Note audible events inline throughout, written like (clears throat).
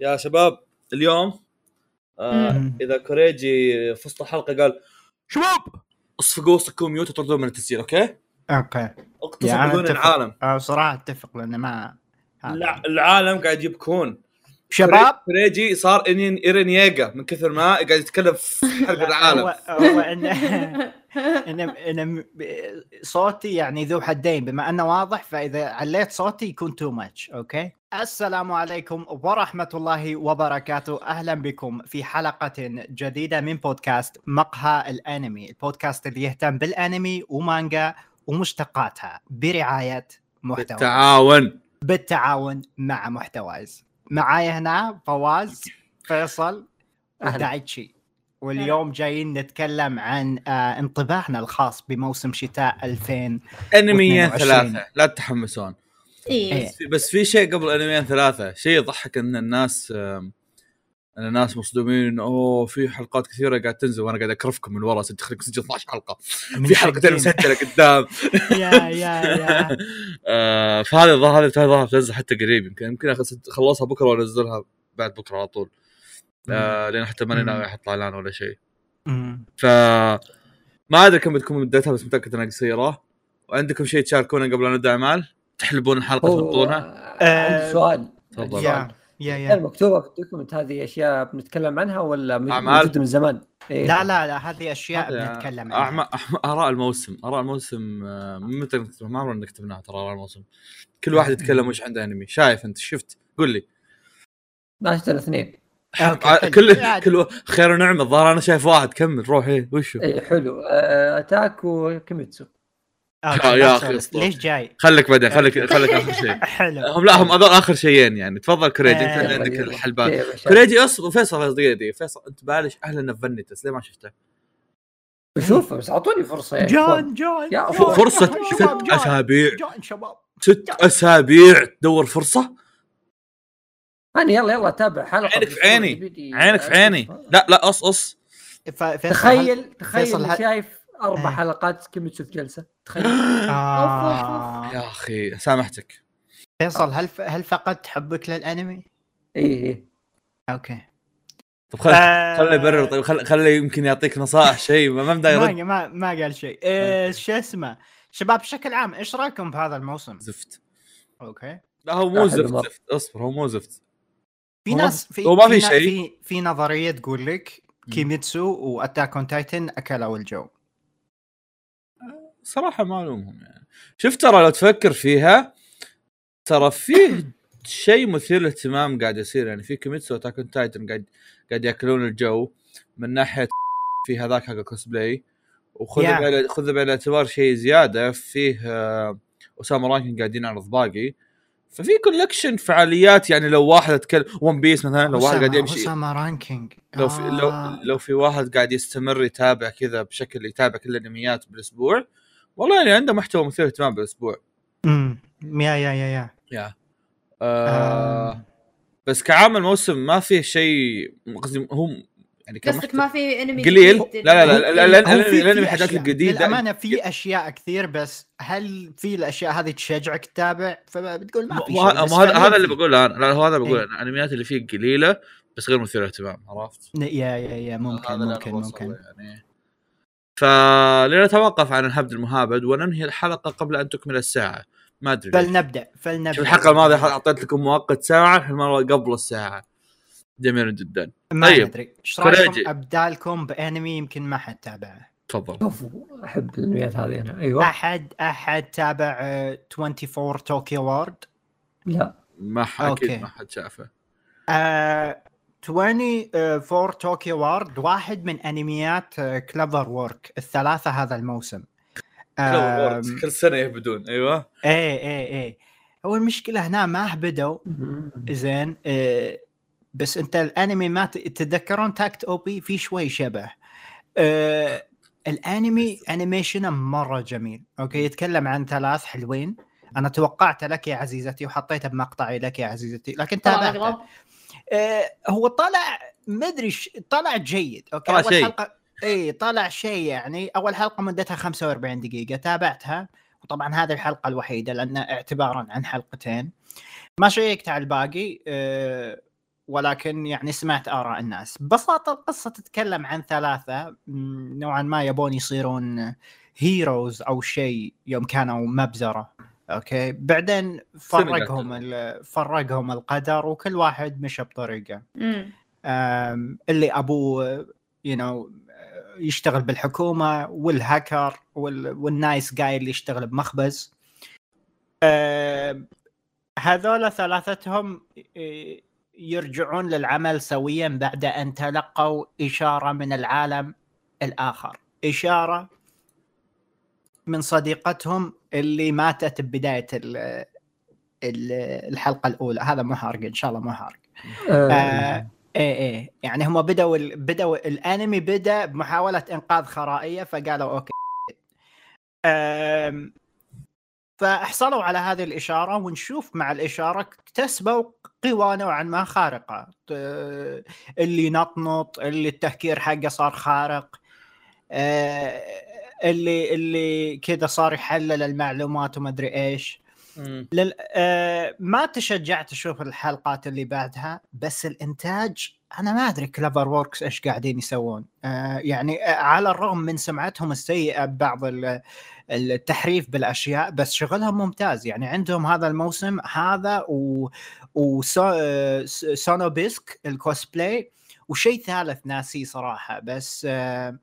يا شباب اليوم آه. إذا كوريجي في وسط الحلقة قال شباب اصفقوا صكوا mute وطردوه من التسجيل okay؟ okay اقتصد يعني بدون. العالم صراحة أتفق لأن ما. الع- العالم قاعد يبكون شباب كوريجي صار إنين- Eren Yeager من كثر ما قاعد يتكلم في (laughs) حلق العالم هو, هو ان ان ان صوتي يعني ذو حدين بما أنه واضح فإذا عليت صوتي يكون too much okay السلام عليكم ورحمة الله وبركاته. أهلا بكم في حلقة جديدة من بودكاست مقهى الأنمي البودكاست اللي يهتم بالأنمي ومانجا ومشتقاتها برعاية محتوى. بالتعاون. بالتعاون مع محتوايز. معاي هنا فواز فيصل أهلا. ودايتشي. واليوم جايين نتكلم عن آه انطباعنا الخاص بموسم شتاء 2000 انميين 22. ثلاثة لا تتحمسون. إيه. بس في- بس في شيء قبل أنميين ثلاثة. شيء يضحك إن الناس إن الناس مصدومين انه أوه في حلقات كثيرة قاعد تنزل وأنا قاعد اكرفكم من ورا تسجل 12 حلقة. في حلقتين مسجلة قدام. (laughs) يا يا يا. (laughs) آه، فهذه الظاهر هذه الظاهر بتنزل حتى قريب. يمكن يمكن أخلصها بكرة وأنزلها بعد بكرة على طول. آه، لأن حتى ماني. ناوي أحط إعلان ولا شيء. ف ما أدري كم بتكون مدتها بس متأكد إنها قصيرة. وعندكم شيء تشاركونه قبل أن نبدأ أعمال؟ تحلبون الحلقة تحطونها آه، عندي سؤال. تفضل. يا يا يا. المكتوبه في ال document هذه أشياء بنتكلم عنها ولا؟ موجوده من زمان؟ إيه. لا لا لا هذه أشياء بنتكلم عنها. آراء الموسم آراء الموسم آه، من متى ما عمرنا كتبناها ترى آراء الموسم. كل واحد يتكلم وش عنده أنمي. شايف أنت شفت؟ قول لي. ما شفت الاثنين. كل كل خير ونعمة الظاهر أنا شايف واحد كمل روح إيه وشو؟ اي حلو. آه، Attack و Kimetsu. يا. أسطورة. ليش جاي؟ خليك بعدين خليك (laughs) خليك آخر شيء حلو هم لا هم هذول آخر شيئين يعني تفضل كريجي أنت آه، عندك الحلبان كريجي أصبر فيصل دقيقه دقيقه فيصل أنت بالش أهلا فنتس ليه ما شفته؟ بشوفه بس أعطوني فرصة. جون يا جون، فرصة ست. أسابيع جون شباب ست أسابيع تدور فرصة أنا يلا يلا اتابع حلقة عينك في عيني. عينك في عيني. لا لا قص قص ف- فيصل، تخيل تخيل شايف أربع إيه. حلقات كيميتسو في جلسة؟ تخيل. (gasps) آه. يا أخي سامحتك. فيصل هل هل فقدت حبك للأنمي؟ اي اي okay. طب خل آه. خليه يبرر طيب خل خليه يمكن يعطيك نصائح شيء. ما ما ما ما ما قال شيء. إيه شو اسمه؟ شباب بشكل عام إيش رأيكم بهذا الموسم؟ زفت. okay. لا هو مو زفت. زفت. اصبر هو مو زفت. في هو ما- ناس في هو ما في نا- شيء. في في نظرية تقول لك كيميتسو و Attack on Titan أكلوا الجو. صراحة ما ألومهم يعني. شفت ترى لو تفكر فيها ترى فيه شيء مثير للاهتمام قاعد يصير يعني. في كيميتسو Attack on Titan قاعد قاعد يأكلون الجو من ناحية في هذاك حق الكوسبلاي وخذ Yeah. بعين خذ بعين الاعتبار شيء زيادة فيه Ousama Ranking قاعدين يعرض باقي ففي collection فعاليات يعني لو واحد أتكلم One Piece مثلا لو واحد قاعد يمشي. Ousama Ranking لو في لو آه. لو في واحد قاعد يستمر يتابع كذا بشكل يتابع كل الأنميات بالأسبوع والله يعني عنده محتوى مثير اهتمام بالأسبوع أمم. يا يا يا يا يا آه. آه بس كعامل موسم ما فيه شيء قصدي هو يعني قصدك ما في انمي قليل جديد؟ لا لا لا الانمي الحاجات أشياء. الجديدة للأمانة في أشياء كثير بس هل في الأشياء هذه تشجعك تتابع فبتقول ما في شيء هذا هذا اللي. بقوله أنا لا هو هذا بقول إيه. أنا الأنميات اللي فيه قليلة بس غير مثيرة اهتمام عرفت؟ يا يا يا ممكن ممكن ممكن يعني فلنتوقف عن الهبد المهابد وننهي الحلقة قبل أن تكمل الساعة. ما أدري. فلنبدا فلنبدأ. شوف الحلقة الماضية أعطيت لكم مؤقت ساعة المره قبل الساعة. جميل جدا. ما طيب. ندري إيش رأيكم. أبدالكم بأنمي يمكن ما حد تابعه. تفضل. شوف أحب الأنميات هذه أنا. أيوه. أحد أحد تابع آه، 24 Tokyo Ward لا. ما ح- أكيد. ما حد شافه. آه 24 Tokyo Ward واحد من أنميات CloverWorks الثلاثة هذا الموسم. كل سنة يهبدون أيوه. إيه إيه إيه. هو المشكلة هنا ما بدوا زين آه بس أنت الأنمي ما تتذكرون Takt Op في شوي شبه. آه الأنمي animation ه مرة جميل. okay يتكلم عن ثلاث حلوين. أنا توقعت لك يا عزيزتي وحطيته بمقطعي لك يا عزيزتي لكن تابعته. هو طلع مدري ش... طلع جيد okay؟ طلع أول شيء. حلقة إي طلع شيء يعني. أول حلقة مدتها 45 دقيقة تابعتها. وطبعا هذه الحلقة الوحيدة لأن عبارة عن حلقتين. ما شيكت على الباقي آه ولكن يعني سمعت آراء الناس. ببساطة القصة تتكلم عن ثلاثة نوعا ما يبون يصيرون heroes أو شيء يوم كانوا مبزرة. okay. بعدين فرقهم ال- فرقهم القدر وكل واحد مشى بطريقة. امم أم، اللي أبوه you know يشتغل بالحكومة والهاكر وال- والنايس جاي اللي يشتغل بمخبز. هذول ثلاثتهم يرجعون للعمل سويا بعد أن تلقوا إشارة من العالم الآخر. إشارة من صديقتهم اللي ماتت ببداية ال- ال- الحلقة الأولى. هذا مو حرق إن شاء الله مو حرق آه، آه إيه إيه. يعني هم بدأوا ال... بدأوا الأنمي بدأ بمحاولة إنقاذ خرائية فقالوا أوكي. آم... فحصلوا على هذه الإشارة ونشوف مع الإشارة اكتسبوا قوى نوعا ما خارقة. اللي نطنط اللي التفكير حقه صار خارق. آه... اللي اللي كذا صار يحلل المعلومات وما أدري إيش. لل... آه ما تشجعت أشوف الحلقات اللي بعدها بس الإنتاج أنا ما أدري CloverWorks إيش قاعدين يسوون. آه يعني آه، على الرغم من سمعتهم السيئة ببعض ال- التحريف بالأشياء بس شغلهم ممتاز. يعني عندهم هذا الموسم هذا و و Sono Bisque ال cosplay وشيء ثالث ناسي صراحة بس آه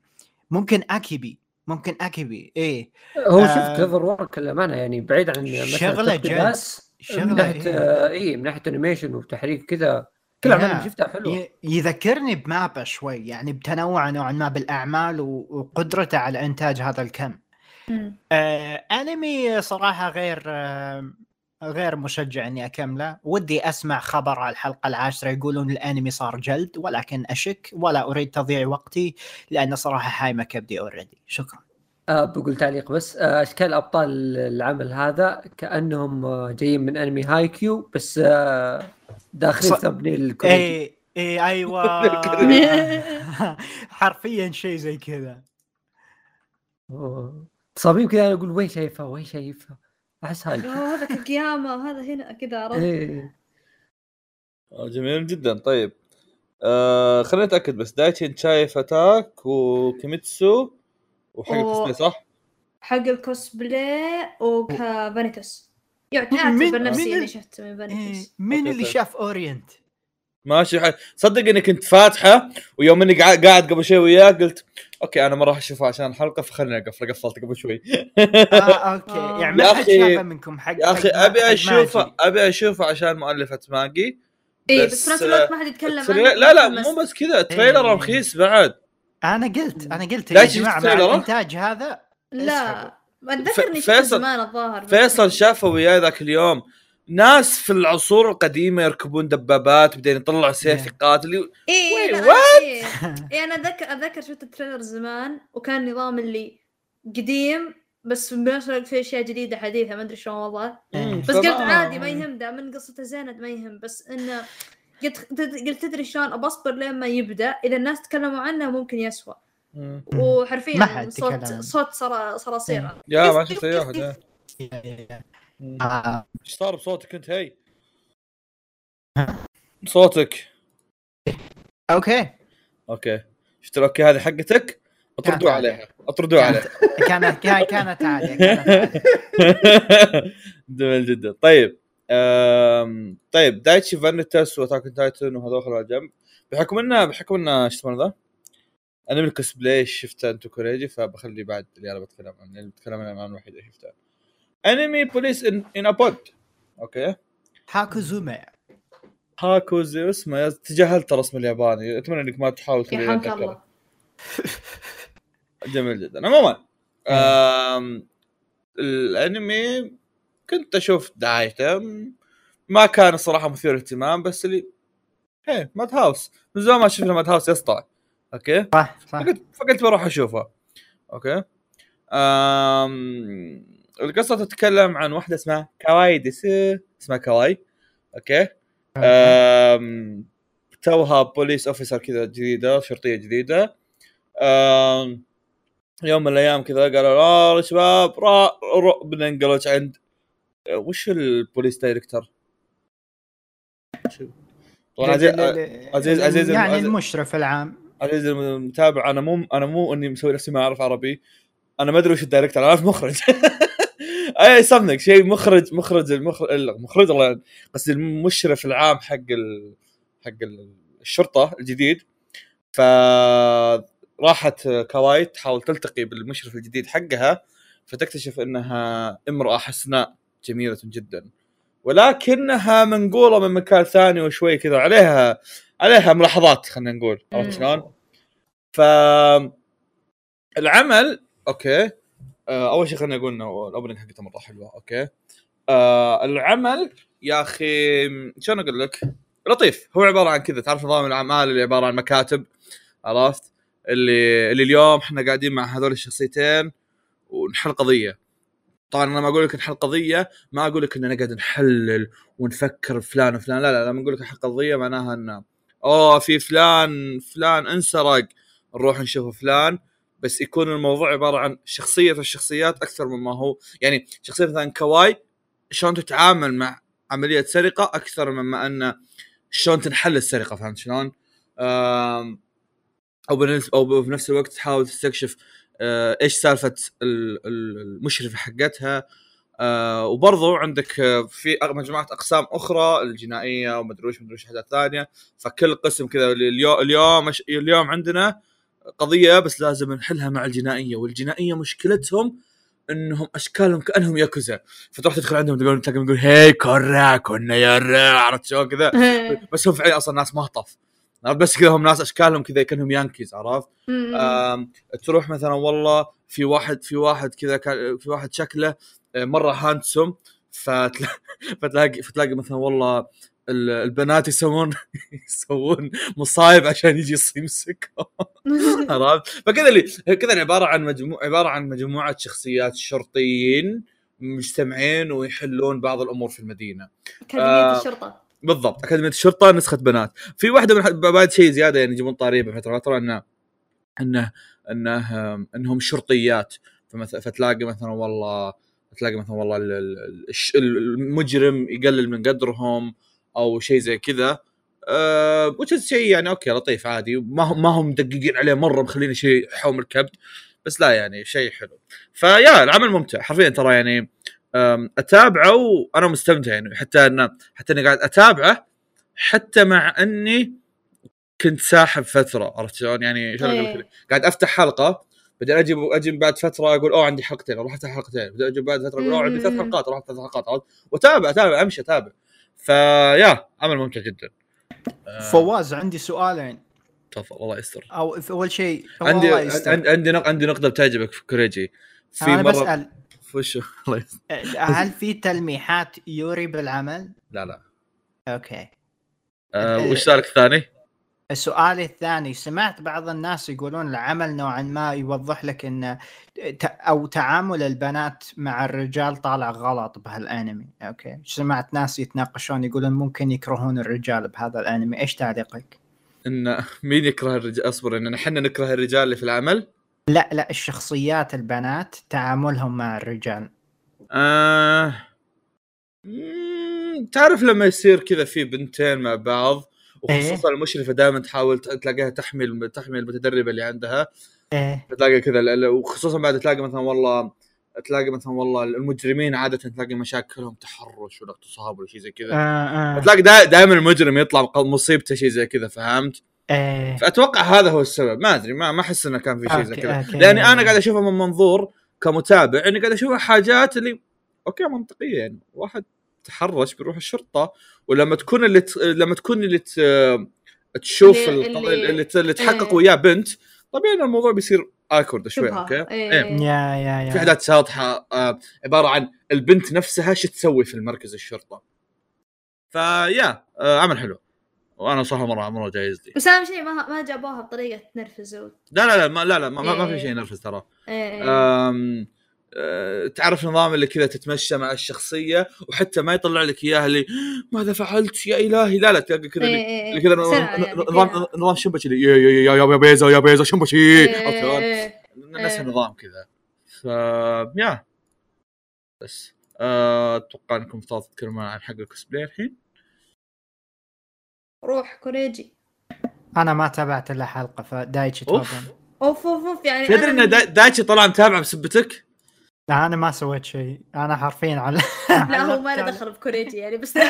ممكن Akebi ممكن Akebi إيه هو آه، شوف CloverWorks للأمانة يعني بعيد عن شغلة جد ناس، من شغلة ناحية إيه. آه، اي من ناحية animation وتحريك كذا كل يا. شفتها حلوة يذكرني ب MAPPA شوي يعني بتنوع نوعا ما بالأعمال وقدرته على إنتاج هذا الكم. آه انمي صراحة غير آه غير مشجع إني أكمله، ودي أسمع خبر على الحلقة العاشرة يقولون الأنمي صار جلد ولكن أشك. ولا أريد تضييع وقتي لأن صراحة حايمه كبدي already، شكرا. آه بقول تعليق بس. آه أشكال أبطال العمل هذا كأنهم آه جايين من أنمي Haikyuu بس آه داخلين ص- thumbnail اي اي أيوه. (laughs) حرفيا شيء زي كذا. تصاميم كذا أقول وين شايفها؟ وين شايفها؟ أحس هاي أوه، هذا Kageyama وهذا Hinata عرفت إيه. آه، جميل جدا طيب آه خليني أتأكد بس دايتشين شايف Attack وكيميتسو وحق و- الكوسبلاي صح؟ حق ال cosplay و Vanitas يعني من- اعتبر من نفسي ال- إني شفت من إيه، Vanitas مين اللي. شاف Orient؟ ماشي حي. صدق إني كنت فاتحة ويوم إني قاعد قاعد قبل شوي وياه قلت okay أنا ما راح أشوفها عشان الحلقة فخليني أقفل قفلت قبل شوي آه (laughs) okay آه. يعني ما حد أخي- شافه منكم حق يا أخي أبي Magi. أبي اشوفها عشان مؤلفه Magi اي إيه، بس في نفس الوقت ما حد يتكلم عنه لا لا مو بس كذا trailer إيه. رخيص بعد أنا قلت أنا قلت لا يا جماعة مع؟ الإنتاج هذا لا أتذكر إني ف- شفت فيصل- زمان الظاهر فيصل شافه وياي ذاك اليوم ناس في العصور القديمة يركبون دبابات بعدين يطلع سيف. يقاتل اي؟ إيه. إيه أنا اتذكر اتذكر شفت ال trailer زمان وكان نظام اللي قديم بس بنفس الوقت في أشياء جديدة حديثة ما أدري شلون والله مم، بس قلت. عادي ما يهم دا من قصته زينة ما يهم بس إنه قلت قلت تدري شلون ابصبر لين ما يبدأ إذا الناس تكلموا عنه ممكن يسوى مم. ما وحرفيا صوت. صوت صرا- صراصير يا ما شفت إيش صار بصوتك انت؟ هي؟ (laughs) صوتك أوكي. okay. شفت ال okay هذه حقتك؟ اطردوا عليها. اطردوا عليها. (laughs) كانت كانت كانت عاليه كانت عالية. جميل جدا. طيب أم... طيب دايتشي، فانيتاس وأتاك تايتن وهذول خلوا على جنب. بحكم انه بحكم إنه إيش يسمونه ذا؟ أنا من الكوسبلاي شفته أنتو كوريجي فبخلي بعد اللي أنا بتكلم عنه. اللي بتكلم عنه الوحيد اللي شفته. انمي بوليس ان ان بود أوكي هاكوزوما هاكو زي اسمه تجاهلت الرسم الياباني؟ أتمنى إنك ما تحاول يرحمك. الله (laughs) جميل جدا. عموما الأنمي كنت أشوف دعايته ما كان الصراحه مثير اهتمام بس اللي هي ماد هاوس. من زمان ما شفنا ماد هاوس يسطع okay؟ صح صح. فقلت فقلت بروح أشوفه. okay؟ آم... القصة تتكلم عن واحدة اسمها كاواي ديسي اسمها كاواي. okay؟ آم... توها police officer كذا جديدة شرطية جديدة. آم... يوم من الأيام كذا قالوا يا شباب را را بننقلج عند وش البوليس طبعا عزيز عزيز- عزيز- يعني المشرف العام. عزيز المتابع أنا مو أنا مو إني مسوي نفسي ما أعرف عربي. أنا ما أدري وش ال director أنا اعرف مخرج. (laughs) اي something شيء مخرج مخرج المخرج المخرج الله. قصدي المشرف العام حق ال... حق ال- الشرطة الجديد. ف راحت كواي تحاول تلتقي بالمشرف الجديد حقها فتكتشف إنها امرأة حسناء جميلة جدا. ولكنها منقوله من مكان ثاني وشوي كذا. عليها عليها ملاحظات خلينا نقول. عرفت. شلون؟ ف العمل okay. أول شيء خلينا نقول إنه ال opening حقته مرة حلوة okay آه العمل يا أخي شلون أقول لك؟ لطيف هو عبارة عن كذا تعرف نظام الأعمال اللي عبارة عن مكاتب عرفت؟ اللي اللي اليوم إحنا قاعدين مع هذول الشخصيتين ونحل قضية طبعا أنا ما أقول لك نحل قضية ما أقول لك اننا نقعد نحلل ونفكر فلان وفلان لا لا لما نقول لك نحل قضية معناها إنه أوه في فلان فلان انسرق نروح نشوف فلان بس يكون الموضوع عبارة عن شخصية الشخصيات أكثر مما هو. يعني شخصية مثلا كواي شلون تتعامل مع عملية سرقة أكثر مما أن شلون تنحل السرقة فهمت شلون؟ أو أو بنفس الوقت تحاول تستكشف آه، إيش سالفة ال- ال- المشرفه حقتها. آه عندك آه، في مجموعة أقسام أخرى الجنائية ومدري وش مدري وش ثانية. فكل قسم كذا اليوم اليوم عندنا قضية بس لازم نحلها مع الجنائية والجنائية مشكلتهم إنهم أشكالهم كأنهم ياكوزا. فتروح تدخل عندهم تقول تلاقيهم يقول هي كورا كنا يا عرفت شلون؟ كذا. (laughs) بس هم فعليا أصلا ناس مهطف؟ بس كذا هم ناس أشكالهم كذا كأنهم يانكيز عرفت؟ تروح مثلا والله في واحد في واحد كذا كان في واحد شكله آه، مرة هانسوم فتلا... (laughs) فتلاقي فتلاقي مثلا والله ال- البنات يسوون (laughs) يسوون مصايب عشان يجي يمسك (laughs) عرفت؟ فكذا اللي كذا اللي عبارة عن مجموعه عبارة عن مجموعة شخصيات شرطيين مجتمعين ويحلون بعض الأمور في المدينة. أكاديمية آه، الشرطة بالضبط أكاديمية الشرطة نسخة بنات في واحدة من بعد شيء زيادة يعني يجيبون طاريه بفتره فترة انه انه إنه إنهم شرطيات فمثلا فتلاقي مثلا والله تلاقي مثلا والله المجرم يقلل من قدرهم أو شيء زي كذا أه شيء يعني أوكي لطيف عادي. ما هم ما هم مدققين عليه مرة مخلينه شيء حوم الكبد بس لا يعني شيء حلو. فيا العمل ممتع حرفيا ترى يعني أتابعه وأنا مستمتع يعني حتى ان حتى إني قاعد أتابعه حتى مع إني كنت ساحب فترة عرفت شلون؟ يعني شلون أقول إيه. قاعد أفتح حلقة بعدين أجي أجي بعد فترة أقول أوه عندي حلقتين. أروح افتح حلقتين بعدين أجي بعد فترة أقول أوه عندي ثلاث. حلقات. أروح ثلاث حلقات عرفت؟ وأتابع أتابع أمشي أتابع. فيا عمل ممتع جدا. آه، فواز عندي سؤالين. تفضل الله يستر. أو أول شيء عندي الله يستر. عندي عندي نق- عندي نقطة بتعجبك في كوريجي. في أنا مرة بسأل. وشو (laughs) الله يستر. هل في تلميحات yuri بالعمل؟ لا لا. okay. آه وش سؤالك الثاني؟ السؤال الثاني سمعت بعض الناس يقولون العمل نوعا ما يوضح لك إن أو تعامل البنات مع الرجال طالع غلط بهالأنمي. أوكي. سمعت ناس يتناقشون يقولون ممكن يكرهون الرجال بهذا الأنمي. إيش تعليقك؟ إن (laughs) مين يكره الرجال أصبر إن إحنا نكره الرجال اللي في العمل؟ لا لا الشخصيات البنات تعاملهم مع الرجال. آه... تعرف لما يصير كذا في بنتين مع بعض وخصوصا المشرفة دائما تحاول تلاقيها تحمي تحمي المتدربة اللي عندها. إيه. تلاقي كذا وخصوصا بعد تلاقي مثلا والله تلاقي مثلا والله المجرمين عادة تلاقي مشاكلهم تحرش ولا اغتصاب ولا شيء زي كذا. آه آه. تلاقي دا دائما المجرم يطلع مصيبته شيء زي كذا فهمت؟ إيه. فأتوقع هذا هو السبب. ما أدري ما ما أحس إنه كان في شيء زي كذا. لأني أنا قاعد اشوفها من منظور كمتابع إني قاعد اشوفها حاجات اللي okay منطقية يعني. واحد تحرش بيروح الشرطة ولما تكون اللي ت... لما تكون اللي ت... تشوف اللي- اللي, اللي- ت... اللي تحقق إيه. وياه بنت طبيعي الموضوع بيصير awkward شوي. okay إيه. إيه. yeah yeah yeah في حاجات ساطحه آه عبارة عن البنت نفسها شو تسوي في المركز الشرطة فيا آه عمل حلو وأنا صراحة مره مرة جايز لي بس أهم شيء ما ما جابوها بطريقة تنرفزوا لا لا لا ما لا لا ما, ما- ما في إيه. شيء ينرفز ترى إيه أم... أه، تعرف نظام اللي كذا تتمشى مع الشخصية وحتى ما يطلع لك إياها اللي ماذا فعلت يا إلهي لا لا تلاقي كذا اللي- إيه. اللي كذا يعني نظام. نظام شمبشي اللي يا يا يا يا يا بيزا يا بيزا شمبشي إيه،؟ إيه. نفس إيه. النظام كذا ف يا بس أه، أتوقع إنكم تتكلمون عن حق الكوسبلاي الحين روح كوريجي أنا ما تابعت إلا حلقة فدايتشي أوف أوف أوف يعني تدري إن دا- دايتشي طلع متابع بسبتك؟ لا أنا ما سويت شيء. أنا حرفيا على (laughs) لا هو ما له دخل بكوريجي يعني بس (laughs)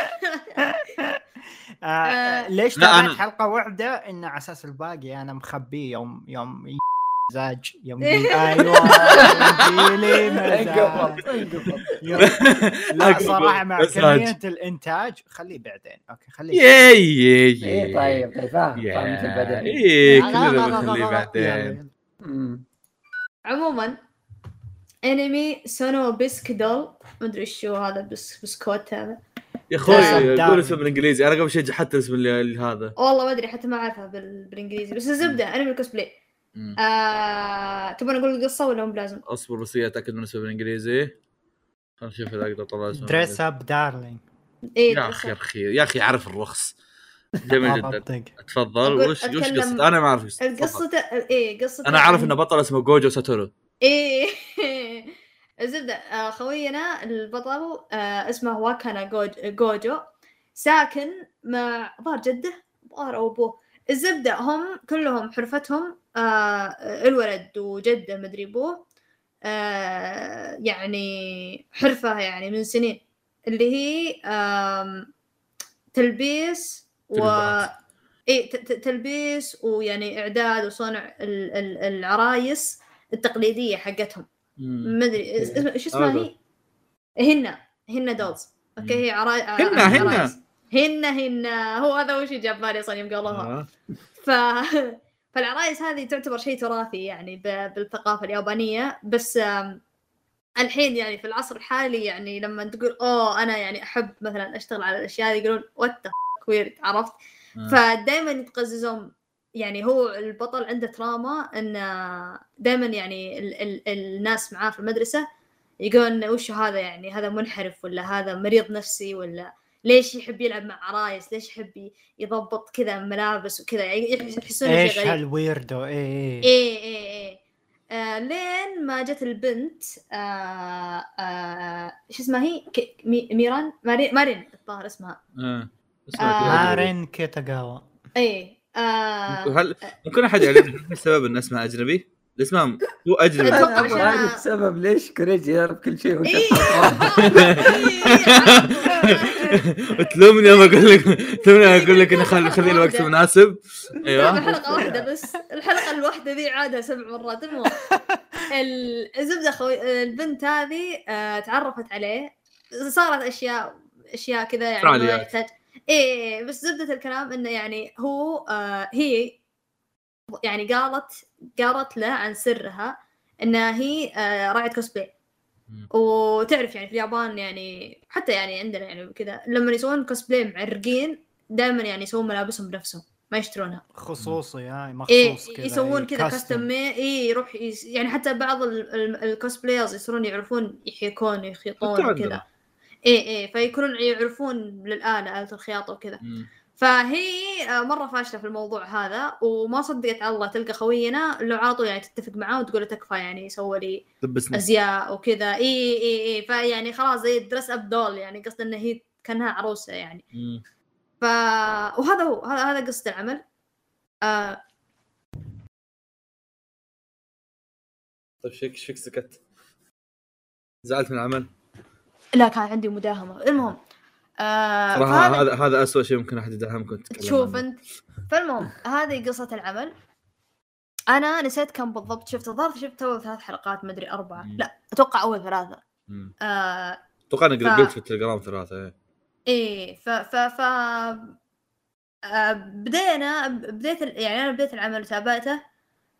آه آه. ليش تابعت حلقة واحدة؟ إن على أساس الباقي أنا مخبيه يوم يوم مزاج يوم أيوه لي لا صراحة مع. كمية الإنتاج خليه بعدين. أوكي خليه ياي ياي اي طيب طيب فاهم فاهم بعدين كلنا بنخليه لا، لا، بعدين. عموما انمي sono bisque doll مدري إيش هو هذا بس بسكوت هذا. يا أخوي. قول اسمه بالإنجليزي. أنا قبل شيء اللي اللي هذا. والله ما أدري حتى ما اعرفها بال... بالإنجليزي. بس الزبدة انمي الكوسبلاي. آه... تبغى نقول القصة ولا مو بلازم؟ أصبر بس هي أتأكد من اسمه بالإنجليزي. خلينا نشوف إذا أقدر أطلع اسمه دريس اب دارلينج يا أخي يا أخي يا أخي عارف الرخص. جميل جدا. تفضل وش وش قصته أنا ما أعرف قصته. إيه قصة أنا أعرف انه بطل اسمه جوجو ساتورو. إيه. (laughs) الزبدة آه، خوينا البطل آه، اسمه واكانا جوج- جوجو. ساكن مع ظهر جده ظهر أو ابوه الزبدة هم كلهم حرفتهم آه، الولد وجده مدري ابوه يعني حرفة يعني من سنين. اللي هي تلبيس و ت- تلبيس ويعني إعداد وصنع ال- ال- العرايس. التقليدية حقتهم. ما أدري إيش اسمها. هي؟ هن هن dolls okay هي. هن- هن. عرايس. هن هن هو هذا وش جاب بالي أصلا يوم قالوها آه. ف (laughs) فالعرايس هذه تعتبر شيء تراثي يعني. بالثقافة اليابانية بس الحين يعني في العصر الحالي يعني لما تقول أوه أنا يعني أحب مثلا أشتغل على الأشياء هذه يقولون what weird عرفت آه. فدائما يتقززون يعني هو البطل عنده trauma إن دائما يعني ال ال الناس معاه في المدرسة يقولون وش هذا يعني؟ هذا منحرف ولا هذا مريض نفسي ولا ليش يحب يلعب مع عرايس؟ ليش يحب يضبط كذا ملابس وكذا؟ يعني يحس- يحسون إيش ها ال weirdo؟ إيه إيه. إيه إيه آه لين ما جت البنت آه آه شو اسمها هي؟ ك- مي- ميران؟ مارين مارين الظاهر اسمها. آه. اسمها آه. مارين كيتاغاوا. إيه. آه هل ممكن أحد يعلمني إيش السبب إن اسمه أجنبي؟ الاسم هو أجنبي. أنا أبغى عشان- اعرف السبب ليش كوريجي يعرف كل شيء وانت إيه. تلومني لما أقول لك تلومني لما أقول لك إني خلي خلي الوقت مناسب. أيوه. الحلقة واحدة بس. الحلقة الواحدة ذي عادها سبع مرات. المهم ال- الزبدة خوي البنت هذه آه، تعرفت عليه. صارت أشياء أشياء كذا يعني ما. يحتاج إيه بس زبدة الكلام إنه يعني هو آه هي يعني قالت قالت له عن سرها انها هي آه راعية كوسبلاي. وتعرف يعني في اليابان يعني حتى يعني عندنا يعني كذا لما يسوون كوسبلاي معرقين دائما يعني يسوون ملابسهم بنفسهم ما يشترونها خصوصي إيه مخصوص كذا يسوون إيه، كذا. كاستم مي اي يروح يس... يعني حتى بعض ال- ال- ال cosplayers يصيرون يعرفون يحيكون ويخيطون حتى وكذا. اي اي فيكونون يعرفون للآلة آلة الخياطة وكذا. فهي آه، مرة فاشلة في الموضوع هذا وما صدقت على الله تلقى خوينا لو على طول يعني تتفق معاه وتقول له تكفى يعني سوى لي أزياء وكذا اي اي اي فيعني خلاص زي dress up doll يعني قصد إنه هي كأنها عروسة يعني مم. ف وهذا هو هذا هذا قصة العمل آه طيب إيش فيك سكت؟ زعلت من العمل؟ لا كان عندي مداهمة. المهم آه صراحة هذا هذا اسوء شيء ممكن أحد يدعمك وانت تتكلم تشوف. أنت. فالمهم هذه قصة العمل. أنا نسيت كم بالضبط شفت الظاهر شفت أول ثلاث حلقات مدري أربعة. مم. لا أتوقع أول ثلاثة. آه أتوقع اني ف- قلت في التليجرام ثلاثة إيه. إيه ف ف ف آه، بدينا بديت يعني أنا بديت العمل وتابعته.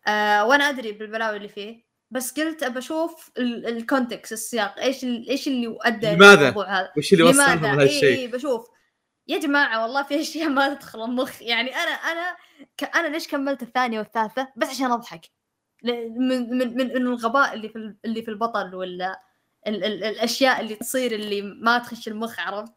آه وأنا أدري بالبلاوي اللي فيه. بس قلت أبى أشوف ال context السياق إيش إيش اللي ادى لماذا؟ هذا وش اللي وصلهم؟ لهالشيء؟ اي اي بشوف يا جماعة والله في أشياء ما تدخل المخ يعني أنا أنا ك... أنا ليش كملت الثانية والثالثة بس عشان أضحك ل- من من من, من الغباء اللي في ال- اللي في البطل ولا ال... ال... الأشياء اللي تصير اللي ما تخش المخ عرفت.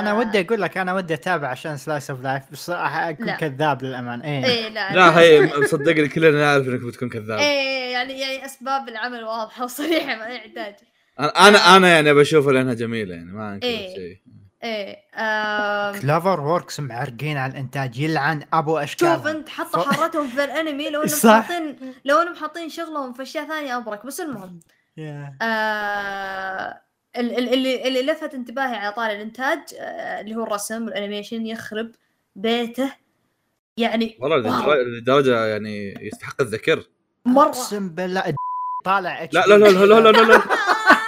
أنا ودي أقول لك أنا ودي أتابع عشان slice of life بس صراحة أكون لا. كذاب للأمان. إيه. إيه لا لا هي صدقني كلنا نعرف إنك بتكون كذاب. إيه يعني يعني أسباب العمل واضحة وصريحة ما يحتاج أنا أنا أنا يعني بشوفها لأنها جميلة يعني ما أنكر إيه. شيء. إيه آم، CloverWorks معرقين على الإنتاج يلعن أبو أشكال. شوف أنت حط حارتهم في الأنمي لو إنهم. حاطين لو إنهم حاطين شغلهم في أشياء ثانية أبرك بس المهم. آه ال- ال- اللي اللي لفت انتباهي على طار الإنتاج آه اللي هو الرسم وال animation يخرب بيته. يعني والله. لدرجه يعني يستحق الذكر. مره أقسم بالله طالع (laughs) لا لا لا لا لا لا لا لا.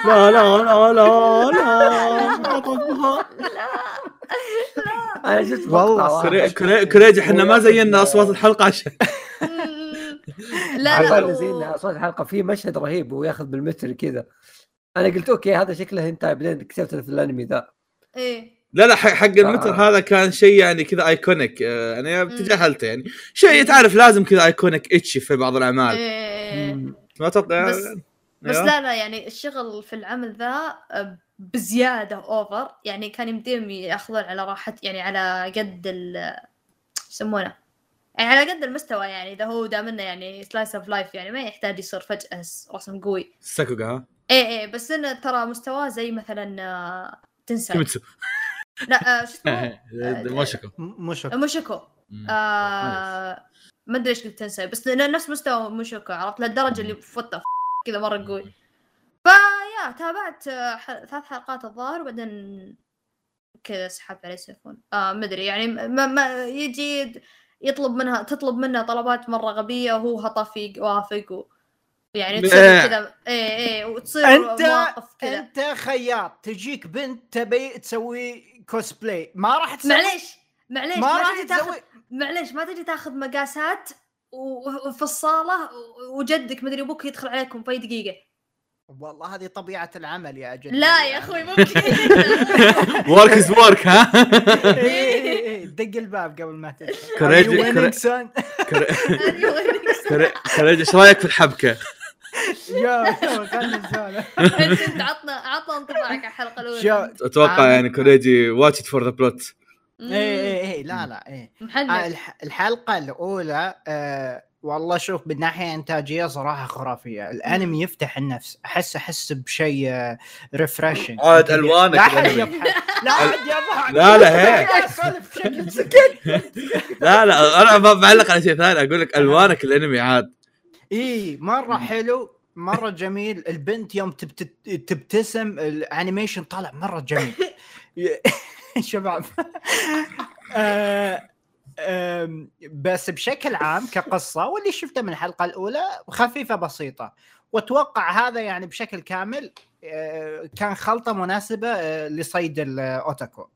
لا لا لا لا والله واحد. كري- كري- كريج إحنا ما زينا أصوات الحلقة عشان. (laughs) لا لا. زينا أصوات الحلقة في مشهد رهيب وياخذ بالمتر كذا. أنا قلت okay هذا شكله هنتاي بعدين اكتشفت في الأنمي ذا. إيه. لا لا حق حق المتر آه. هذا كان شيء يعني كذا iconic آه، أنا تجاهلته يعني. شيء تعرف لازم كذا iconic ecchi في بعض الأعمال. إيه. ما تطلع بس بس أيوه. لا لا يعني الشغل في العمل ذا آه، بزيادة over يعني كان يمديهم يأخذون على راحة يعني على قد ال يسمونه؟ يعني على قد المستوى يعني إذا هو دام يعني slice of life يعني ما يحتاج يصير فجأة رسم قوي. sakuga ها؟ إيه إيه بس إنه ترى مستواه زي مثلا آه، تنسى. كيميتسو. (laughs) لا آه، شو اسمه؟ موشكو (laughs) موشكو. آه ما أدري إيش قلت تنسى بس نفس مستوى موشوكو عرفت؟ للدرجه اللي فوت (laughs) كذا مرة قوي فيا تابعت آه، ثلاث حلقات الظاهر وبعدين كذا سحبت عليه سيفون آه ما أدري يعني ما, ما يجي يطلب منها تطلب منها طلبات مرة غبية وهو هطف يوافق و يعني تصير إيه. كذا إيه إيه وتصير انت مواقف كذا أنت خياط تجيك بنت تبي تسوي كوسبلاي ما راح تسوي معليش معليش ما ما, راح تجي تاخذ تسوي معليش ما تجي تاخذ مقاسات وفي الصاله وجدك مدري أبوك يدخل عليكم في دقيقة. والله هذه طبيعة العمل يا جد لا يا أخوي ممكن work is work ها؟ إيه، إيه، إيه، دق الباب قبل ما تدخل كوريجي- Are you winning, كوري- son? كري- كريج إيش رأيك في الحبكة؟ يا انت عطنا عطنا انطباعك على الحلقة الأولى. أتوقع يعني كوريجي watch for the plot. إيه إيه إيه لا لا إيه. آه، الحلقة الأولى آه والله شوف من ناحية إنتاجية صراحة خرافية. الأنمي يفتح النفس. أحس أحس بشيء آه refreshing عاد ألوانك لا أحد. يضحك. لا لا، لا، هيك. لا اسولف بشكل سكت. لا لا أنا بعلق على شيء ثاني. أقول لك ألوانك الأنمي عاد. اي مرة حلو. مرة جميل. البنت يوم تبت... تبتسم ال animation طالع مرة جميل. (laughs) شباب. (laughs) آه، بس بشكل عام كقصة واللي شفته من الحلقة الأولى خفيفة بسيطة. وأتوقع هذا يعني بشكل كامل آه، كان خلطة مناسبة آه، لصيد ال otaku.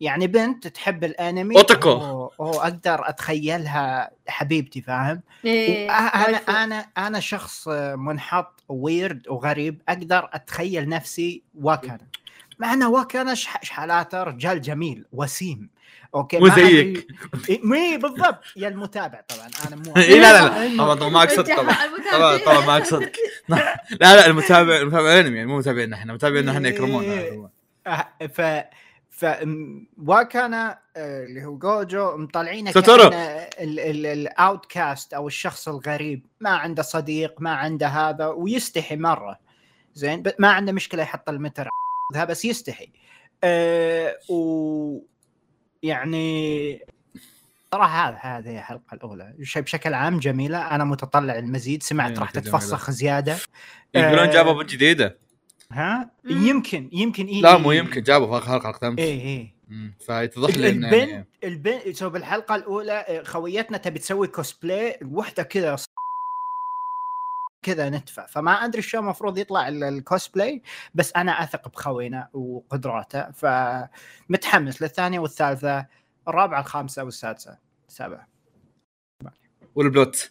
يعني بنت تحب الانمي otaku. أوه، أوه أقدر أتخيلها حبيبتي فاهم إيه. أنا waifu. أنا أنا شخص منحط ويرد وغريب أقدر أتخيل نفسي واكانا مع إنه واكانا شح- شحالاته رجال جميل وسيم okay مو زيك. مي بالضبط يا المتابع طبعا أنا مو إي لا لا لا. طبعا ما أقصد طبعا. طبعا طبعا ما أقصد (laughs) لا لا المتابع المتابع الانمي يعني مو متابعينا إحنا متابعينا إحنا يكرمونا آه، ف ف م- واكانا آه، اللي هو جوجو مطلعينه. ال outcast أو الشخص الغريب. ما عنده صديق ما عنده هذا ويستحي مرة. زين؟ ما عنده مشكلة يحط المتر ذا بس يستحي. أه و يعني صراحة هذا هذه الحلقة الأولى. بشكل عام جميلة. أنا متطلع المزيد. سمعت إيه، راح. تتفسخ زيادة. يقولون آه، جابوا بنت جديدة. ها؟ مم. يمكن يمكن إيه لا مو يمكن جابوا في آخر حلقة امس إيه مم، فيتضح لي إنه البنت يعني. البنت سو بالحلقة الأولى آه، خويتنا تبي تسوي كوسبلاي الوحده كذا كذا نتفة. فما أدري شو المفروض يطلع ال- الكوسبلاي بس أنا أثق بخوينا وقدراته. فمتحمس للثانية والثالثة الرابعة الخامسة والسادسة. السابعه وال plot.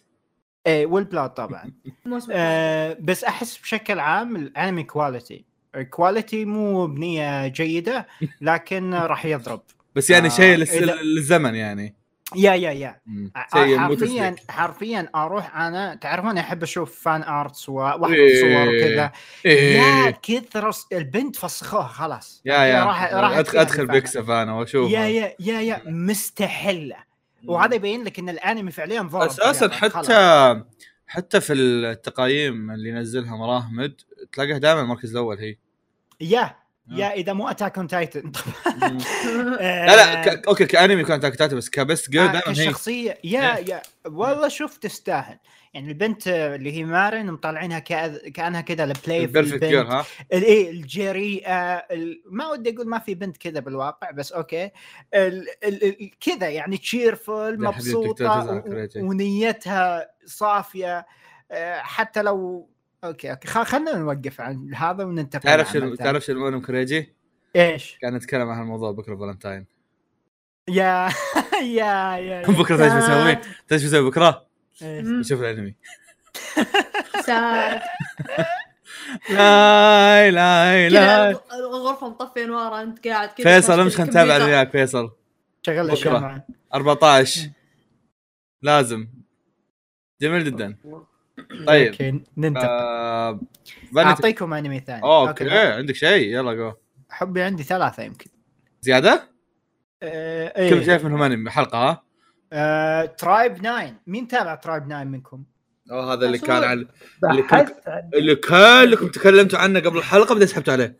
إيه وال plot طبعا. (laughs) آه بس أحس بشكل عام الانمي quality quality مو بنية جيدة (laughs) لكن راح يضرب. بس يعني آه، شيء للزمن يعني. يا يا يا. مو حرفيا حرفيا أروح أنا تعرفون أحب أشوف fan arts واحفظ إيه. صور وكذا. yeah إيه كثر البنت فسخوها خلاص. yeah yeah. راح راح أدخل. بيكسف أنا واشوف yeah yeah yeah yeah. مستحله وهذا يبين لك إن الأنمي فعليا ضرب أساسا بلياقة. حتى خلاص. حتى في التقايم اللي ينزلها مراهمد تلاقيها دائما المركز الأول هي يا يا إذا مو اتاك اون تايتن. لا لا ك... أوكي كانمي كانت تاكتات بس كبست جير آه دائما هي. كشخصية يا إيه. يا والله شوف تستاهل. يعني البنت اللي هي مارن مطلعينها كأ- كأنها كذا البلاي البيرفكت جير ها. الايه الجريئه ال- ما ودي أقول ما في بنت كذا بالواقع بس أوكي. ال- ال- ال- كذا يعني حبيبتك مبسوطة و-. ونيتها صافية. آه، حتى لو أوكي أوكي خلينا نوقف عن هذا وننتقل تعرف ثاني. تعرف شنو أنا كريجي؟ إيش؟ كان نتكلم عن الموضوع بكرة فالنتاين (laughs) yeah yeah yeah بكرة إيش بسوي؟ تدري إيش بسوي بكرة؟ بشوف الأنمي. لا لا لا الغرفة مطفي انوار أنت قاعد كذا فيصل ماسك امش خلينا نتابع. وياك فيصل شغل. الشمعة 14 لازم جميل جدا طيب أوكي ننتقل آه... أعطيكم أنمي ثاني أوكي لا. عندك شيء يلا جو حبي عندي ثلاثة يمكن زيادة؟ آه كم إيه. شايف منهم أنمي حلقة ها؟ آه، ترايب 9 مين تابع ترايب 9 منكم؟ أوه هذا اللي. كان على اللي عن- اللي كلكم تكلمتوا عنه قبل الحلقة بعدين سحبت عليه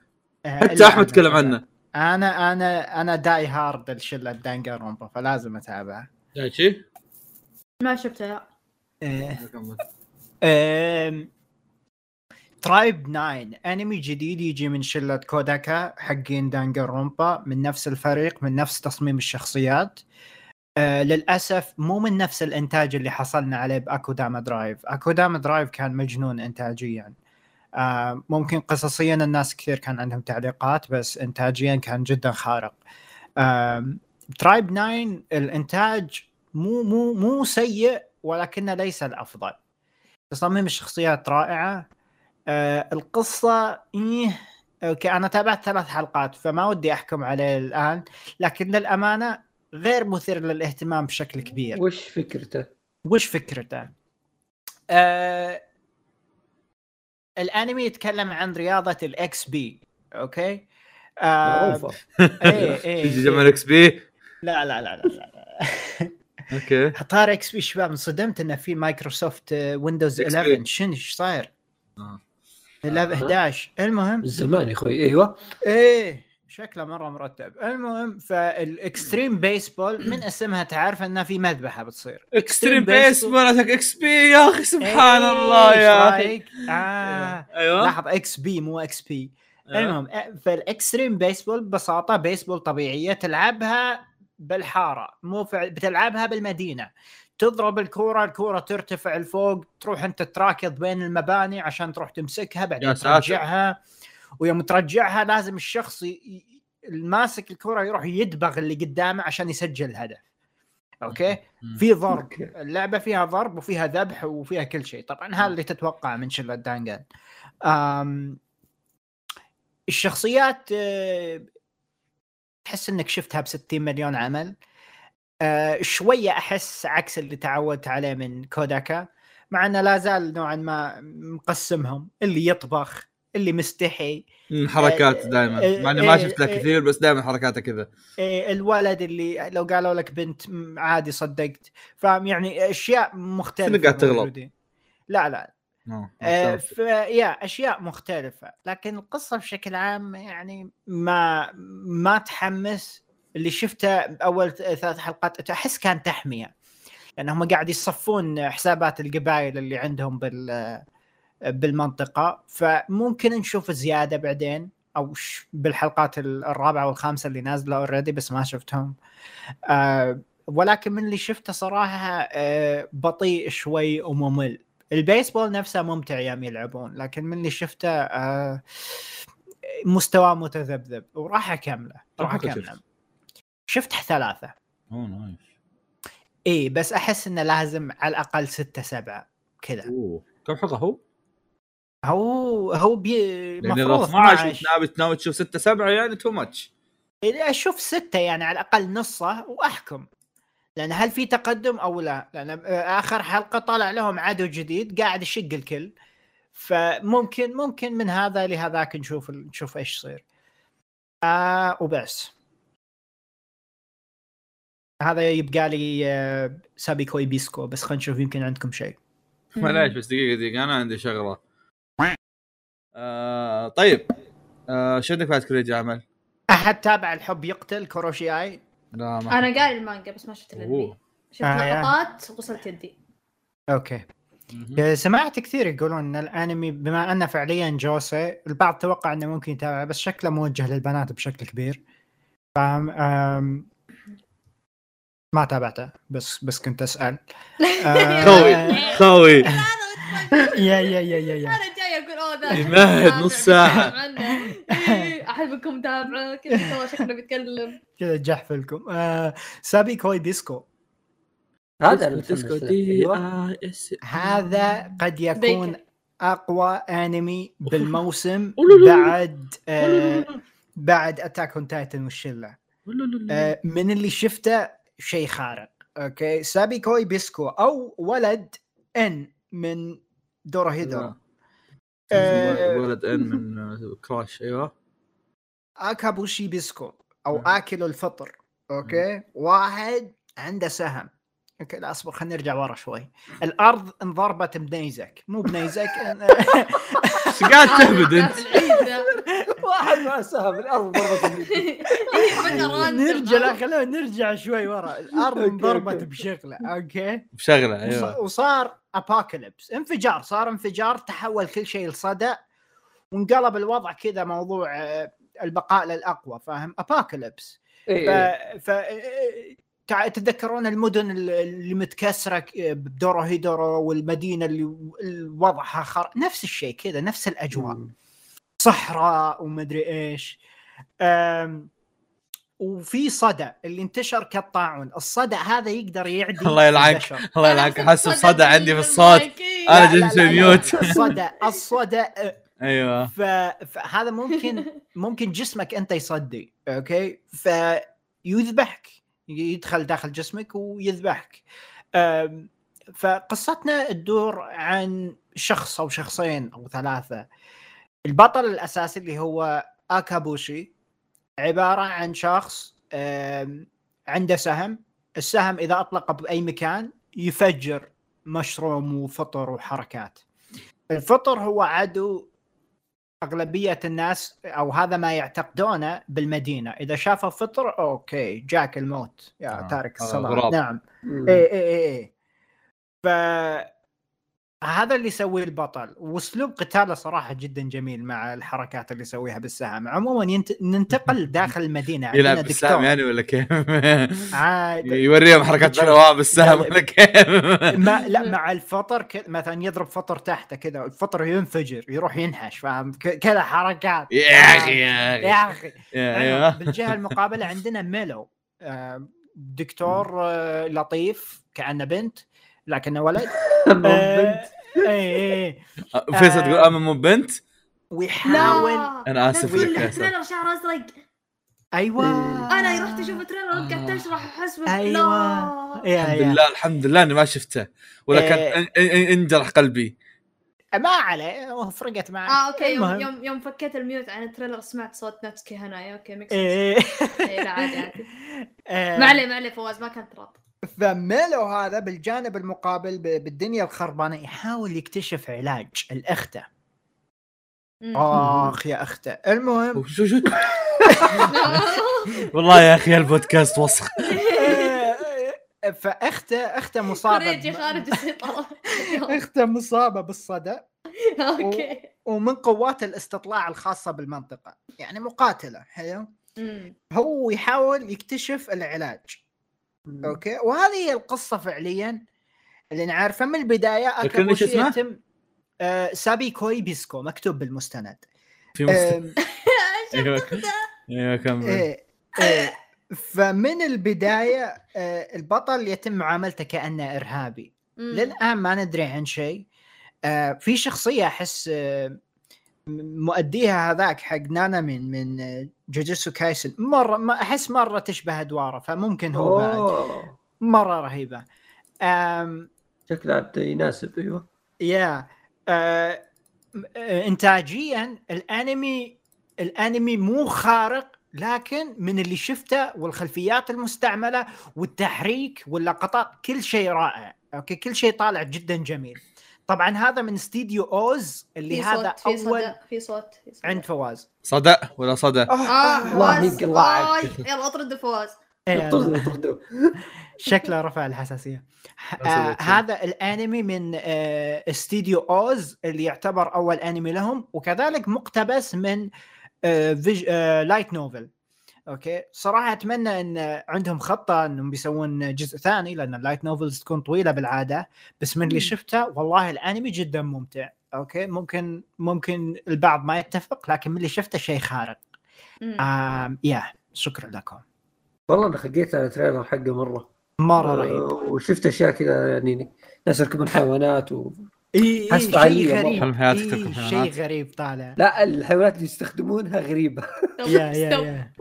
آه، حتى أحمد أنا تكلم. عنه أنا أنا أنا die hard الشله دانجا رومبا فلازم اتابعه شي؟ ما شفتها آه، آم، Tribe 9 أنمي جديد يجي من شلة كوداكا حقين دانجا رومبا من نفس الفريق من نفس تصميم الشخصيات. آه للأسف مو من نفس الإنتاج اللي حصلنا عليه ب Akudama Drive. Akudama Drive كان مجنون انتاجيا. آه ممكن قصصيا الناس كثير كان عندهم تعليقات بس انتاجيا كان جدا خارق. آه Tribe 9 الإنتاج مو مو مو سيء ولكنه ليس الأفضل. تصاميم الشخصيات رائعة آه القصة إيه أوكي أنا تابعت ثلاث حلقات فما ودي أحكم عليه الآن لكن للأمانة غير مثير للاهتمام بشكل كبير وش فكرته؟ وش فكرته؟ آه الأنمي يتكلم عن رياضة ال XB أوكي؟ آه معروفة إيه (laughs) إيه تيجي جمع ال XB لا لا لا لا, لا. (laughs) أوكي طار XP شباب انصدمت إنه في مايكروسوفت آه، ويندوز XP. 11 شنو إيش صاير؟ آه. 11 11 المهم من زمان يا أخوي أيوه إيه شكله مرة مرتب المهم فال extreme baseball من اسمها تعرف إنها في مذبحة بتصير extreme extreme base baseball. مالتك XB يا أخي سبحان إيه، الله يا أخي؟ آه. أيوه لاحظ XB مو XP أيوة. المهم آه، فال extreme baseball ببساطة بيسبول طبيعية تلعبها بالحارة مو فع... بتلعبها بالمدينة. تضرب الكورة الكورة ترتفع لفوق تروح أنت تراكض بين المباني عشان تروح تمسكها بعدين يا ساتر. ترجعها. ويوم ترجعها لازم الشخص ي... ي- الماسك الكره يروح يدبغ اللي قدامه عشان يسجل الهدف. أوكي. في ضرب. اللعبة فيها ضرب وفيها ذبح وفيها كل شيء. طبعا هذا اللي تتوقع من شله دانجان أم الشخصيات آه، تحس إنك شفتها ب 60 مليون عمل. آه، شوية أحس عكس اللي تعودت عليه من كوداكا مع إنه لا زال نوعا ما مقسمهم اللي يطبخ اللي مستحي. حركات آه، دائما آه، مع إني ما آه، شفت له آه، كثير بس دائما حركاته كذا. الولد اللي لو قالوا لك بنت عادي صدقت. فاهم؟ يعني أشياء مختلفة قاعد تغلط؟ لا لا. آه، آه، يا أشياء مختلفة لكن القصة بشكل عام يعني ما ما تحمس. اللي شفته اول ثلاث حلقات أحس كان تحمية لأنهم قاعد يصفون حسابات القبائل اللي عندهم بال بالمنطقة. فممكن نشوف زيادة بعدين أو بالحلقات ال- الرابعة والخامسة اللي نازلة already بس ما شفتهم. آه ولكن من اللي شفته صراحة آه بطيء شوي وممل. البيسبول نفسه ممتع يوم يلعبون لكن من اللي شفته آه مستواه متذبذب وراح أكمله راح حلقة أكمله. شفت؟ ثلاثة. أوه nice. إي بس أحس إنه لازم على الأقل ستة سبعة كذا. كم حلقه هو؟ هو هو بي يعني مفروض 12 12 ناوي ناوي تشوف 6 7 يعني too much أشوف ستة يعني على الأقل نصه وأحكم. لأن هل في تقدم أو لا؟ لأن آخر حلقة طلع لهم عدو جديد قاعد يشق الكل فممكن ممكن من هذا لهذاك نشوف نشوف إيش يصير. آه وبس. هذا يبقى لي آه سابيكوي بيسكو بس خلينا نشوف يمكن عندكم شيء. معليش بس دقيقة دقيقة أنا عندي شغلة آه طيب آه شو عندك بعد كوريجي عمل؟ أحد تابع الحب يقتل كوروشياي لا ما أنا قاري المانجا بس ما شفت الانمي أوه. شفت آه،. لقطات وصلت يدي أوكي. سمعت كثير يقولون ان الانمي بما انه فعليا josei البعض توقع انه ممكن يتابعه بس شكله موجه للبنات بشكل كبير فاهم أم، ما تابعته بس بس كنت اسال آه، خوي خوي يا يا يا يا ذا يمهد نص ساعة. إيه، احبكم تابعه كذا تو شكله بيتكلم. كذا جحفلكم آه سابي كوي ديسكو. هذا ديسكو. دي أيوة. إس. هذا قد يكون. أقوى أنمي بالموسم. بعد آه بعد اتاك اون تايتن والشلة. آه، من اللي شفته شيء خارق. أوكي؟ سابي كوي بيسكو أو ولد ان من دورهيدو آه، ولد إن من آه، كراش أيوه. أكابوشي بيسكو أو مم. آكل الفطر أوكي؟ واحد عنده سهم. أوكي لا أصبر خلينا نرجع ورا شوي. الأرض انضربت بنيزك. مو بنيزك إيش (laughs) قاعد تهبد أنت؟ (laughs) واحد ما سهم الأرض ضربت (laughs) نرجع لا خلينا نرجع شوي ورا. الأرض انضربت okay. بشغلة okay؟ بشغلة أيوه. وصار apocalypse انفجار صار انفجار تحول كل شيء لصدى وانقلب الوضع كذا موضوع آه، البقاء للأقوى فاهم؟ apocalypse ف, إيه. ف... تتذكرون المدن ال- اللي متكسرة بدوروهيدورو والمدينة اللي وضعها خر... نفس الشيء كذا نفس الأجواء. صحراء ومدري إيش. أم... وفي صدى اللي انتشر كالطاعون. الصدى هذا يقدر يعدي الله يلعنك. الله يلعنك. حاسب صدى عندي في الصوت. أنا جالس لا، لا، mute الصدى الصدى أيوه. ف... فهذا ممكن (laughs) ممكن جسمك أنت يصدي okay؟ فيذبحك يدخل داخل جسمك ويذبحك. فقصتنا تدور عن شخص أو شخصين أو ثلاثة. البطل الأساسي اللي هو آكابوشي. عبارة عن شخص عنده سهم. السهم إذا اطلق بأي مكان يفجر مشروم وفطر وحركات. الفطر هو عدو أغلبية الناس أو هذا ما يعتقدونه بالمدينة. إذا شافوا فطر أوكي جاك الموت. يا آه، تارك آه، الصلاة. غراب. نعم. اي اي اي ف هذا اللي يسويه البطل وأسلوب قتاله صراحة جدا جميل مع الحركات اللي يسويها بالسهم. عموما ينت... ننتقل (laughs) داخل المدينة عندنا يلعب بالسهم دكتور. يعني ولا كيف؟ (laughs) يوريهم حركات شنواب بالسهم ولا كيف؟ (laughs) ما لا مع الفطر ك... مثلا يضرب فطر تحته كذا الفطر ينفجر يروح ينحش فاهم؟ ك... كذا حركات. يا أخي يا أخي. يا أخي. أيوه. بالجهة المقابلة عندنا ميلو. آه، دكتور آه، لطيف كأنه بنت لكنه ولد. (laughs) بنت. آه، اي اي فيصل تقول أما مو بنت؟ ويحاول. أنا آسف لك تريلر شعر أزرق. أيوه. أنا رحت أشوف تريلر وقعدت أشرح احسب أيوة. يا الحمد لله الحمد لله إني ما شفته. ولا كان إيه. إن- إن- انجرح قلبي. ما عليه فرقت معي آه أوكي. يوم. يوم يوم فكيت الميوت عن التريلر سمعت صوت ناتسكي هنايا أوكي ميكس إيه. إيه، لا عادي عادي. (laughs) آه، ما عليه ما عليه فواز ما كان تراب. فميلو هذا بالجانب المقابل ب- بالدنيا الخربانة. يحاول يكتشف علاج. الأخته. آخ يا أخته. المهم شو شو؟ (laughs) والله يا أخي البودكاست وسخ. فأخته أخته مصابة خارج السيطرة. (laughs) أخته مصابة بالصدى. okay. ومن قوات الاستطلاع الخاصة بالمنطقة. يعني مقاتلة حلو. هو يحاول يكتشف العلاج. okay. وهذه هي القصة فعليا اللي نعرفها من البداية أكابوشي اسمه؟ يتم آه سابي كوي بيسكو مكتوب بالمستند. في مست... آم، (laughs) أيوه. كمل. إيه إيه. فمن البداية آه البطل يتم معاملته كأنه إرهابي. للآن ما ندري عن شيء. آه في شخصية أحس آه مؤديها هذاك حق نانامي من جوجوتسو كايسن مره ما أحس مرة تشبه أدواره فممكن هو بعد. مرة رهيبة. آم شكله عاد يناسب أيوه. يا م- آه، انتاجيا الانمي الأنمي مو خارق لكن من اللي شفته والخلفيات المستعملة والتحريك واللقطات كل شيء رائع okay؟ كل شيء طالع جدا جميل. طبعا هذا من استديو أوز اللي في هذا صوت في أول في صوت في صوت. عند فواز. صدى ولا صدى آه الله يقلعك. يلا اطرد فواز إيه، شكله رفع الحساسية. آه. هذا الأنمي من آه استديو أوز اللي يعتبر أول أنمي لهم وكذلك مقتبس من آه فيج آه light novel okay. صراحة أتمنى إن عندهم خطة إنهم بيسوون جزء ثاني لأن ال light novels تكون طويلة بالعادة. بس من اللي. شفته والله الأنمي جدا ممتع. okay. ممكن ممكن البعض ما يتفق لكن من اللي شفته شيء خارق. آه يا شكرا لكم. والله أنا خقيت على ال trailer حقه مرة. مرة رهيب. آه، وشفت أشياء كذا يعني ناس يركبون حيوانات و... إي إي حس شيء. غريب. إيه، شيء. غريب طالع. لا الحيوانات اللي يستخدمونها غريبة. يا- يا-. يا.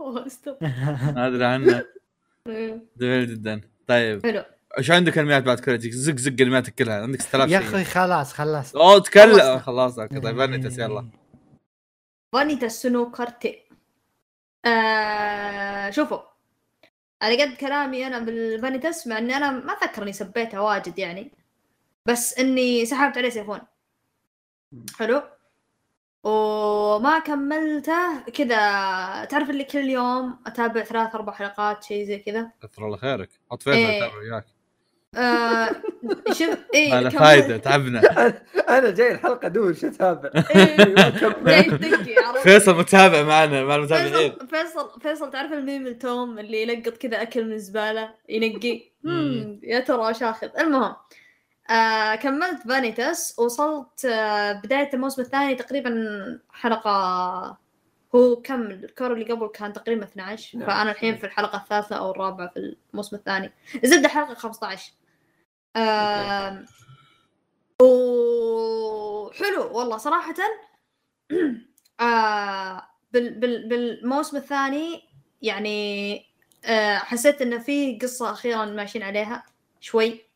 ما (laughs) أدري عنه. (laughs) إيه. جميل جدا. طيب. حلو. إيش عندك كلمات بعد كذا؟ زق زق كلماتك كلها. عندك 6000 يا أخي خلاص خلصت اوه تكلم. خلصنا. خلاص okay. طيب فانيتس يلا. فانيتاس نو كارتي آه شوفوا. على قد كلامي أنا بالفانيتس مع إني أنا ما اتذكر إني سبيتها واجد يعني. بس إني سحبت عليه season. حلو؟ وما كملته. كذا تعرف اللي كل يوم أتابع ثلاث أربع حلقات شيء زي كذا؟ كثر الله خيرك. حط فيصل إيه. يتابع وياك. آه شوف ما له. فايدة تعبنا. (laughs) أنا جاي الحلقة دول شو أتابع؟ إيه، (laughs) فيصل متابع معنا مع المتابعين فيصل فيصل فيصل تعرف الميم التوم اللي يلقط كذا أكل من الزبالة ينقي؟ هم يا ترى إيش آخذ؟ المهم آه كملت فانيتس وصلت آه بداية الموسم الثاني تقريبا حلقة هو كم الكور اللي قبل كان تقريبا 12 نعم. فأنا الحين في الحلقة الثالثة أو الرابعة في الموسم الثاني. زبدة حلقة 15 آه وحلو والله صراحة. (clears throat) آه بال بال بالموسم الثاني يعني آه حسيت انه في قصة أخيرا ماشيين عليها شوي. آه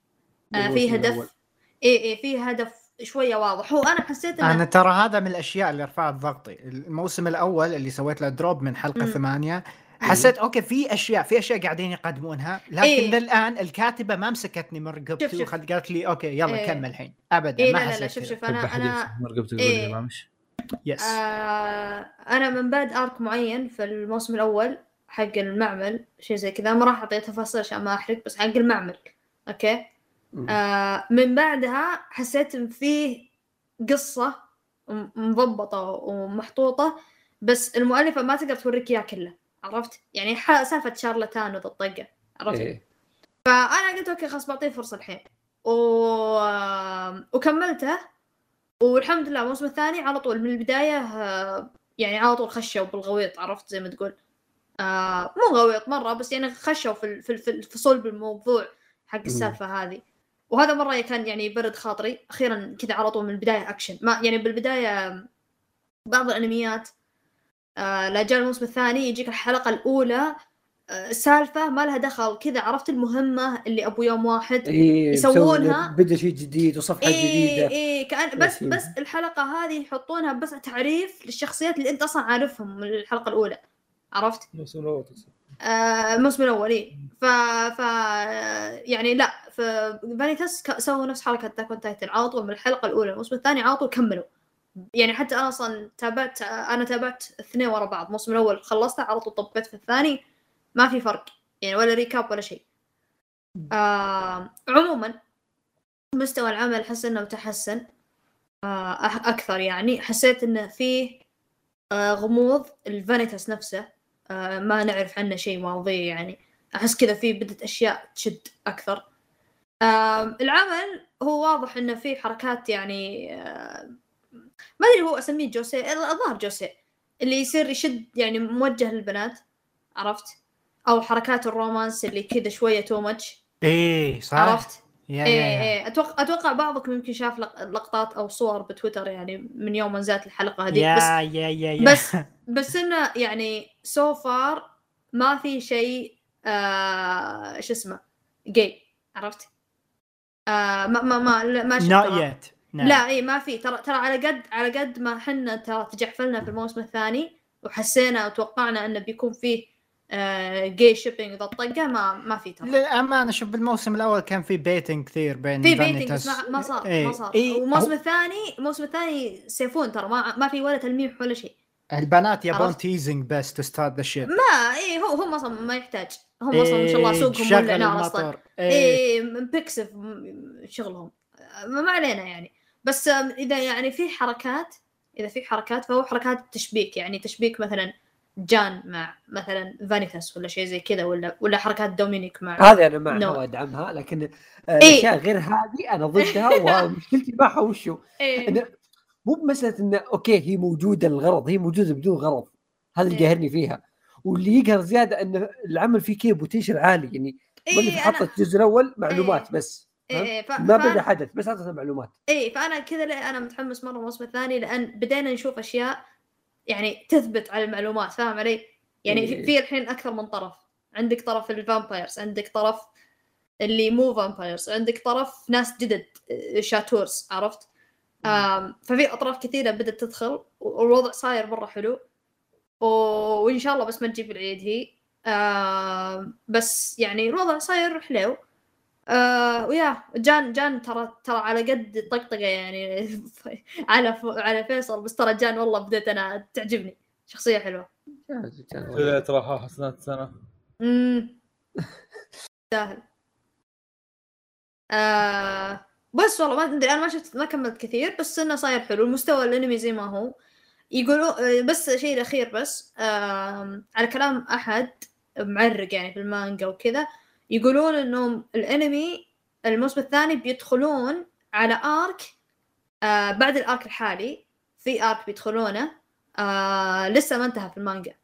في بالموسم الأول. هدف اي اي في هدف شوية واضح هو أنا حسيت إنه أنا ترى هذا من الأشياء اللي رفعت ضغطي الموسم الأول اللي سويت له دروب من حلقة مم. ثمانية حسيت أوكي في أشياء في أشياء قاعدين يقدمونها لكن إيه. للآن الكاتبة ما مسكتني من رقبتي شوف، شوف. وخل- قالت لي أوكي يلا إيه. كمل الحين ابدا اي ما لا لا لا شوف. شوف أنا أنا مرقبتك إيه. ما مش يس آه أنا من بعد ارك معين في الموسم الأول حق المعمل شيء زي كذا ما راح اعطي تفاصيل عشان ما أحرق بس حق المعمل okay. آه من بعدها حسيت إن فيه قصة م- مضبطة ومحطوطة بس المؤلفة ما تقدر توريك إياه كله عرفت؟ يعني سالفة شارلتان وذا الطقه عرفت؟ إيه. فأنا قلت okay خلاص بعطيه فرصة الحين. و... وكملته والحمد لله الموسم الثاني على طول من البداية آه، يعني على طول خشوا بالغويط عرفت؟ زي ما تقول. آه مو غويط مرة بس يعني خشوا في في في, في صلب الموضوع حق السالفة هذه. وهذا مرة كان يعني برد خاطري أخيرا كذا على طول من البداية اكشن ما يعني بالبداية بعض الأنميات آه لا جاء الموسم الثاني يجيك الحلقة الأولى آه سالفة ما لها دخل كذا عرفت المهمة اللي أبو يوم واحد إيه يسوونها. بدأ شيء جديد وصفحة إيه جديدة إيه كأن بس. بس الحلقة هذه يحطونها بس تعريف للشخصيات اللي أنت أصلا عارفهم من الحلقة الأولى عرفت؟ آه الموسم الأول إيه. ف ف يعني لا ف فانيتاس ك- سووا نفس حركة تاكون Titan على طول من الحلقة الأولى الموسم الثاني على طول كملوا. يعني حتى أنا أصلا تابعت أنا تابعت اثنين ورا بعض. الموسم الأول خلصته على طول طبيت في الثاني ما في فرق. يعني ولا recap ولا شيء. آه عموما مستوى العمل احس انه تحسن؟ آه أكثر يعني. حسيت إنه فيه آه غموض الفانيتاس نفسه. آه ما نعرف عنه شيء مواضيع يعني. أحس كذا في بدت أشياء تشد أكثر. آه العمل هو واضح إنه في حركات يعني آه ما أدري هو أسميه josei الظاهر josei اللي يصير يشد يعني موجه للبنات عرفت؟ أو حركات ال romance اللي كذا شوية too much إيه صح. عرفت؟ yeah إيه yeah. إيه. أتوقع أتوقع بعضكم يمكن شاف لق- لقطات أو صور بتويتر يعني من يوم ما نزلت الحلقة هذه بس yeah yeah yeah. بس (laughs) بس إنه يعني so far ما في شيء آه شو اسمه جاي عرفت؟ آه ما ما ما لا- ما شفت yet. لا اي ما في. ترى ترى على قد على قد ما حنا ترى تجحفلنا في الموسم الثاني وحسينا وتوقعنا إنه بيكون فيه آه جي shipping ذا الطقه ما ما في ترى. للأمانة شوف بالموسم الأول كان في baiting كثير بين في baiting بس ما, صار إيه، ما صار. إيه، والموسم هو- الثاني الموسم الثاني so far ترى ما, ما في ولا تلميح ولا شيء. البنات يبون؟ teasing بس to start the ship ما اي هو هم أصلا ما يحتاج. هم أصلا ما شاء الله سوقهم ولا نار أصلا. إيه. إيه من بيكسف شغلهم. ما علينا يعني. بس إذا يعني في حركات إذا في حركات فهو حركات تشبيك. يعني تشبيك مثلا جان مع مثلا فانيتاس ولا شيء زي كذا ولا ولا حركات دومينيك مع هذه أنا معها No. وادعمها لكن آه، إيه. الأشياء غير هذه أنا ضدها (laughs) ومشكلتي معها وشو إنه مو بمسألة إنه أوكي هي موجودة الغرض هي موجودة بدون غرض هذا اللي إيه. قاهرني فيها واللي يقهر زيادة إنه العمل فيه كذا بوتنشل عالي يعني واللي إيه حطت الجزء الأول معلومات إيه. بس فهمت؟ إيه ف... ما بدأ حدث بس اعطتنا معلومات إيه فأنا كذا أنا متحمس مرة الموسم الثاني لأن بدينا نشوف أشياء يعني تثبت على المعلومات فاهم علي؟ يعني في- إيه. في الحين أكثر من طرف عندك طرف ال vampires عندك طرف اللي مو vampires عندك طرف ناس جدد آه، شاتورز عرفت؟ ففي أطراف كثيرة بدأت تدخل والوضع صاير مرة حلو. وإن شاء الله بس ما تجي في العيد هي. بس يعني الوضع صاير حلو. آه و yeah جان جان ترى ترى على قد الطقطقه يعني. (laughs) على. على فيصل بس ترى جان والله بديت أنا تعجبني. شخصية حلوة. كذا ترى حسنات سنه امم سهل (laughs) آه بس والله ما أدري أنا ما شفت ما كملت كثير بس إنه صاير حلو المستوى الأنمي زي ما هو. يقولوا آه، بس شيء الأخير بس على كلام أحد معرق يعني في المانجا وكذا يقولون إنهم الأنمي الموسم الثاني بيدخلون على آرك آه بعد الآرك الحالي في آرك بيدخلونه آه لسه ما انتهى في المانجا.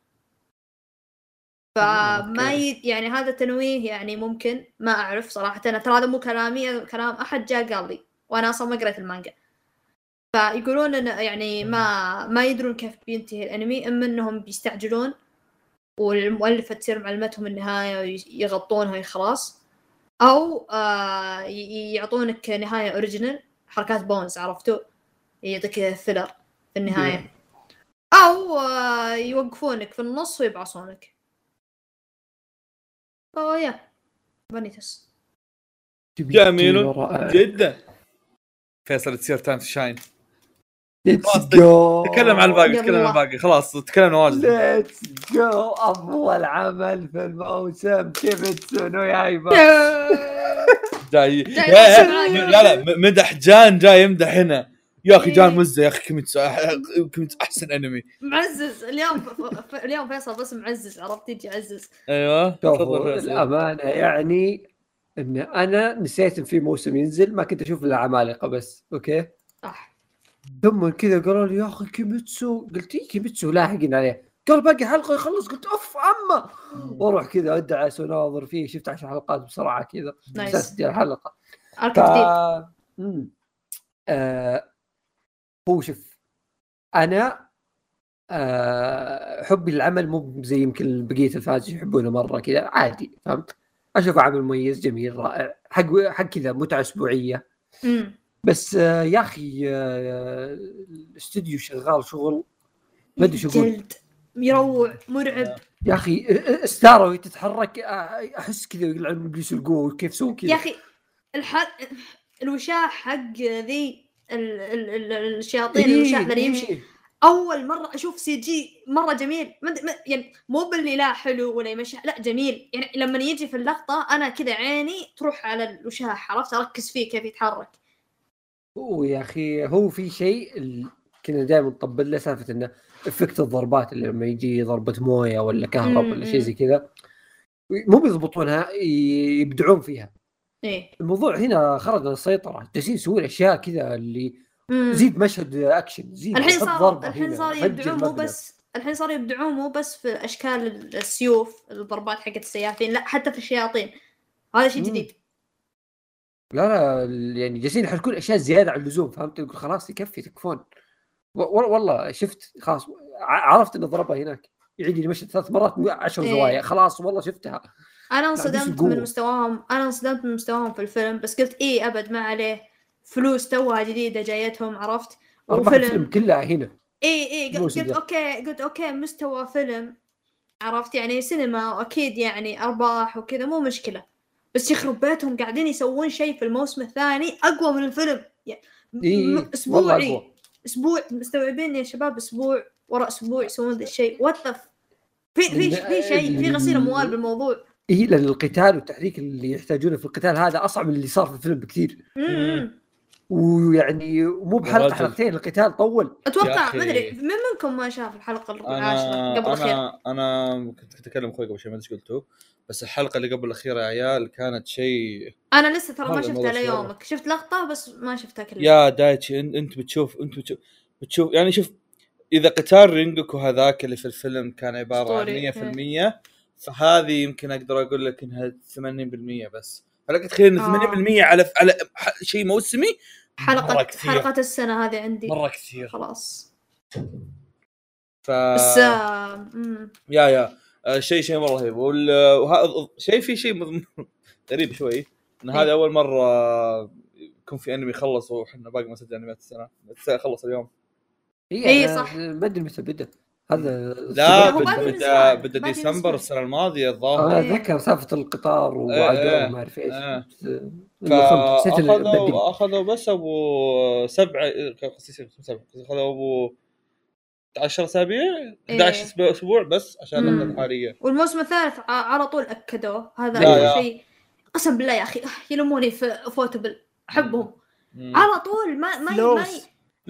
فما. ي... يعني هذا تنويه يعني ممكن ما أعرف صراحة. أنا ترى هذا مو كلامي هذا كلام أحد جاء قال لي وأنا أصلا ما قريت المانجا. فيقولون انه يعني ما ما يدرون كيف بينتهي الأنمي إما إنهم بيستعجلون والمؤلفة تصير معلمتهم النهاية ويغطونها وخلاص أو آه يعطونك نهاية original حركات بونز عرفتوا؟ يعطيك filler في النهاية. أو آه يوقفونك في النص ويبعصونك أوه يا فانيتس جميل. جدا. فيصل تصير time shine. let's خلاص، جو تكلم عن الباقي تكلم عن. الباقي. خلاص تكلمنا واجد. let's جو أفضل عمل في الموسم. كيميتسو نو يايبا (laughs) جاي. يمشي معاك. لا لا مدح جان جاي يمدح هنا. يا أخي جان إيه. مزة يا أخي كيميتسو (laughs) كيميتسو أحسن أنمي. معزز اليوم ف... اليوم فيصل بس معزز عرفت؟ يجي يعزز. أيوه شوفوا تفضل فيصل. الامانه يعني إن أنا نسيت إن في موسم ينزل ما كنت أشوف إلا عمالقة بس أوكي؟ صح. ثم كذا قالوا لي يا أخي كيميتسو. قلت إيه كيميتسو لاحقين عليه. قال باقي حلقة يخلص. قلت أوف عمه وأروح كذا ادعس وناظر فيه شفت عشر حلقات بسرعة كذا. nice. الحلقة arc ف... جديد. آه... هو شوف أنا آه... حبي للعمل مو زي يمكن بقية ال fans يحبونه مرة كذا عادي فهمت؟ أشوفه عمل مميز جميل رائع حق حق كذا متعة أسبوعية بس آه يا أخي آه الاستوديو شغال شغل ما أدري شو جلد يروع مرعب يا أخي آه، آه، ستاره وهي تتحرك أحس كذا يلعب يسلقوه كيف سووا كذا يا أخي الح... الوشاح حق ذي. الشياطين إيه، اللي يمشي. إيه. أول مرة أشوف CG مرة جميل. يعني مو باللي لا حلو ولا يمشي لا جميل. يعني لما يجي في اللقطة أنا كذا عيني تروح على الوشاح عرفت؟ أركز فيه كيف يتحرك. ويا أخي هو في شيء كنا دائما نطبل له سالفة إنه effect الضربات اللي لما يجي ضربة موية ولا كهرب ولا. شيء زي كذا مو بيضبطونها يبدعون فيها. إيه الموضوع هنا خرج عن السيطره جالسين يسوون أشياء كذا اللي مم. زيد مشهد أكشن زيد الحين صار الحين صار يبدعون مو. بس الحين صار يبدعون مو بس في أشكال السيوف الضربات حقت السيافين لا حتى في الشياطين هذا شيء. جديد لا لا يعني جالسين يحركون أشياء زيادة عن اللزوم فهمت يقول خلاص يكفي تكفون والله شفت خلاص عرفت انه ضربها هناك يعيد لي المشهد ثلاث مرات عشر إيه. زوايا خلاص والله شفتها أنا انصدمت. من مستواهم أنا انصدمت من مستواهم في الفيلم بس قلت إيه أبد ما عليه. فلوس توها جديدة جايتهم عرفت؟ ارباح الفيلم وفيلم كلها هنا. اي اي قلت. أوكي قلت أوكي مستوى فيلم عرفت؟ يعني سينما واكيد يعني أرباح وكذا مو مشكلة. بس يخرب بيتهم قاعدين يسوون شيء في الموسم الثاني أقوى من الفيلم. يعني إيه، اسبوعي أقوى. أسبوع مستوعبين يا شباب أسبوع ورا أسبوع يسوون ذا الشيء. وات في في في شيء في غسيل أموال بالموضوع. اي لأن القتال والتحريك اللي يحتاجونه في القتال هذا أصعب من اللي صار في الفيلم بكثير. ويعني مو بحلقة. حلقتين القتال طول أتوقع. ما أدري من منكم ما شاف الحلقة العاشره قبل الاخيره أنا أنا كنت اكلم أخوي قبل شوي ما أدري إيش قلتوا بس الحلقة اللي قبل الأخيرة يا عيال كانت شيء أنا لسه ترى ما شفتها. ليومك شفت لقطة بس ما شفتها كلها يا دايتشي انت أنت بتشوف أنت بتشوف, بتشوف يعني شوف إذا قتال رينجوكو هذاك اللي في الفيلم كان عبارة. عن 100% فهذه يمكن أقدر أقول لك إنها 80% بس. فلك تخيل إن آه. 80% على على ح- شيء موسمي؟ حلقه. حلقة السنة هذه عندي. مرة كثير. خلاص. ف بس آه،. يا يا. آه، شيء شيء مرة رهيب. وال- وه- شيء في شيء غريب شوي. إن هذه إيه. أول مرة يكون في أنمي خلص وحنا باقي ما سجل أنميات السنة. السنة خلص اليوم. اي إيه، صح. ما أدري متى بدأ. هذا لا هو بدا بدا, ديسمبر. السنة الماضية الظاهر أنا إيه. أتذكر سالفه القطار إيه، وما أعرف إيش إيه. فهمت، نسيت إنه بدل. فاخذوا أخذوا بس أبو سبعه أخذوا أبو 10 أسابيع 11 أسبوع- أسبوع بس عشان مم. اللقطه الحاليه والموسم الثالث ع- على طول اكدوه هذا. شيء قسم بالله يا أخي يلموني في يوفوتبل أحبهم. على طول ما ما ما.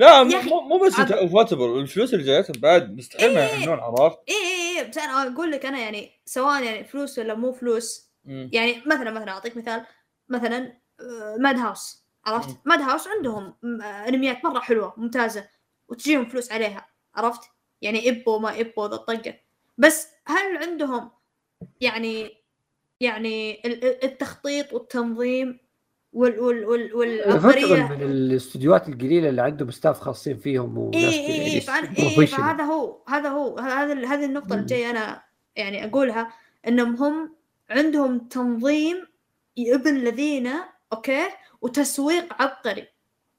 لا مو مو بس عاد- يوفوتبل الفلوس اللي جايتهم بعد مستحيل ما إيه. يحنون عرفت؟ اي اي اي بس أنا أقول لك أنا يعني سواء يعني فلوس ولا مو فلوس مم. يعني مثلا مثلا أعطيك مثال مثلا آه، Madhouse عرفت؟ Madhouse عندهم آه، أنميات مرة حلوة ممتازة وتجيهم فلوس عليها عرفت؟ يعني إبو ما إبو ذا الطقة بس هل عندهم يعني يعني ال- ال- التخطيط والتنظيم وال وال وال أفكر والعبقريه من الاستديوهات القليلة اللي عندهم staff خاصين فيهم وناس اي اي اي. إيه فهذا هو هذا هو هذا هذه النقطة مم. الجاية أنا يعني أقولها إنهم هم عندهم تنظيم ابن الذين okay وتسويق عبقري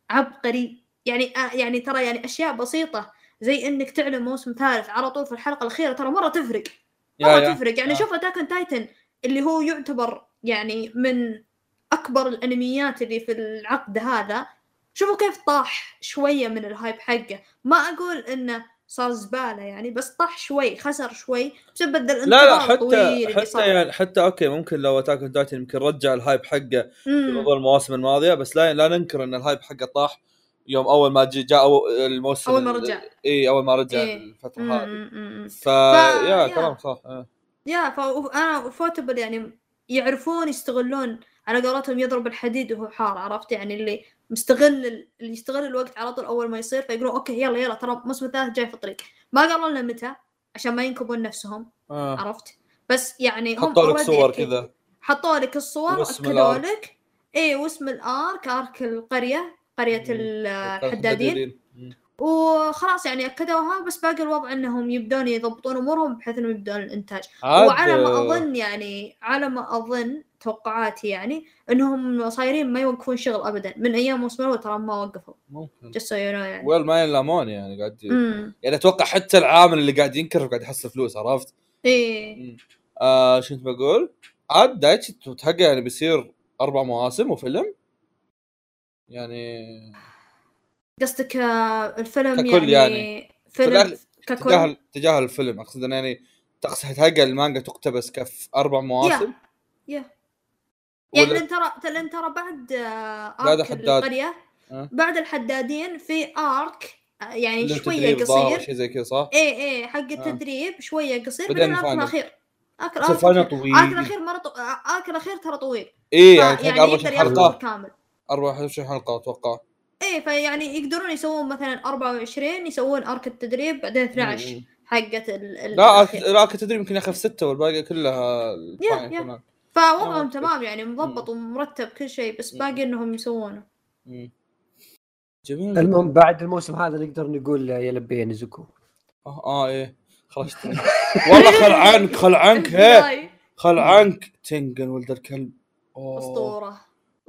عبقري يعني آه يعني ترى يعني أشياء بسيطة زي إنك تعلن موسم ثالث على طول في الحلقة الأخيرة ترى مرة تفرق يا مرة يا تفرق يعني آه. شوف Attack Titan اللي هو يعتبر يعني من أكبر الأنميات اللي في العقد هذا شوفوا كيف طاح شوية من ال hype حقه ما أقول إنه صار زبالة يعني بس طاح شوي خسر شوي بسبب الانتظار لا لا حتى حتى يعني حتى okay ممكن لو Attack on Titan يمكن رجع ال hype حقه في. موضوع المواسم الماضية بس لا لا ننكر إن ال hype حقه طاح يوم أول ما جاء الموسم أول ما رجع. إي أول ما رجع إيه. الفترة هذه. ف ف- yeah. كلام صح. yeah ف ufotable يعني يعرفون يستغلون على قولتهم يضرب الحديد وهو حار عرفت؟ يعني اللي مستغل ال- اللي يستغل الوقت على طول أول ما يصير فيقولون okay يلا يلا ترى الموسم الثالث جاي في الطريق. ما قالوا لنا متى عشان ما ينكبون نفسهم آه. عرفت؟ بس يعني هم حطوا لك صور كذا. حطوا لك الصور الآرك. لك. إيه واسم الأرك أرك القرية قرية الحدادين. وخلاص يعني اكدوها بس باقي الوضع إنهم يبدون يضبطون أمورهم بحيث إنهم يبدون الإنتاج. وعلى ما آه، أظن يعني على ما أظن توقعاتي يعني إنهم صايرين ما يوقفون شغل ابدا. من أيام موسم الأول ترى ما وقفوا. ممكن. جست يعني. ويل ما ينلامون يعني قاعد يعني أتوقع حتى العامل اللي قاعد ينكر قاعد يحصل فلوس عرفت؟ إيه. آه شو كنت بقول؟ عاد دايتشي تتحقق يعني بيصير أربع مواسم وفيلم؟ يعني قصدك آه، الفيلم ككل يعني, يعني. فيلم ككل؟ تجاهل تجاهل الفيلم. أقصد إنه يعني تقصد تتحقق المانجا تقتبس كف أربع مواسم. يا يعني ولا- لأن ترى لأن ترى بعد آه، بعد ارك حداد. القرية أه. بعد الحدادين في arc آه، يعني شوية قصير. شيء زي كذا صح؟ إيه إيه حق التدريب شوية قصير بعدين ال arc. الأخير. ال final الأخير- طويل. ال arc الأخير مرة طو... ال arc الأخير ترى طويل. إيه يعني 24 يقدر ياخذ حلقة. كامل. 24 حلقة أتوقع. إيه فيعني يقدرون يسوون مثلا 24 يسوون arc التدريب بعدين 12 مم. حقت ال ال لا. لا التدريب يمكن ياخذ ستة والباقي كلها yeah. كمان. فوضعهم آه. تمام يعني مضبط ومرتب كل شيء بس. باقي إنهم يسوونه. جميل المهم بعد الموسم هذا نقدر نقول يا لبي يا نزوكو آه, آه إيه خرجت (laughs) والله خل عنك خل عنك هي البداية. خل عنك تنقل ولد الكلب أسطورة آخ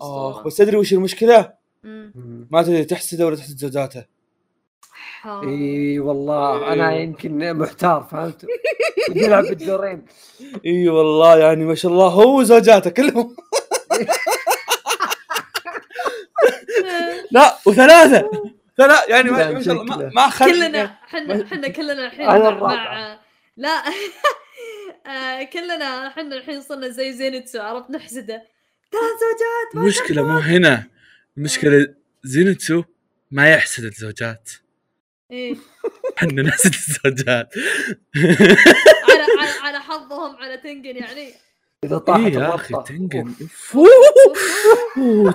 أسطورة بس تدري وش المشكلة؟ ما تدري تحسده ولا تحسد زوجاته. إي والله أنا. يمكن محتار فهمت؟ يلعب بالدورين. (laughs) إي والله يعني ما شاء الله هو وزوجاته كلهم. (laughs) لا وثلاثة. ثلاث يعني ما, شاء الله ما, كلنا إحنا إحنا كلنا الحين مع, لا. (laughs) آه، كلنا إحنا الحين صرنا زي زينتسو عرفت؟ نحسده. ثلاث زوجات المشكلة مو. هنا. المشكلة زينتسو ما يحسد الزوجات. إيه. (laughs) إحنا نحسد الزوجات. على على على حظهم على تنجن يعني. إذا طاحت اي يا أخي الربطة. تنقن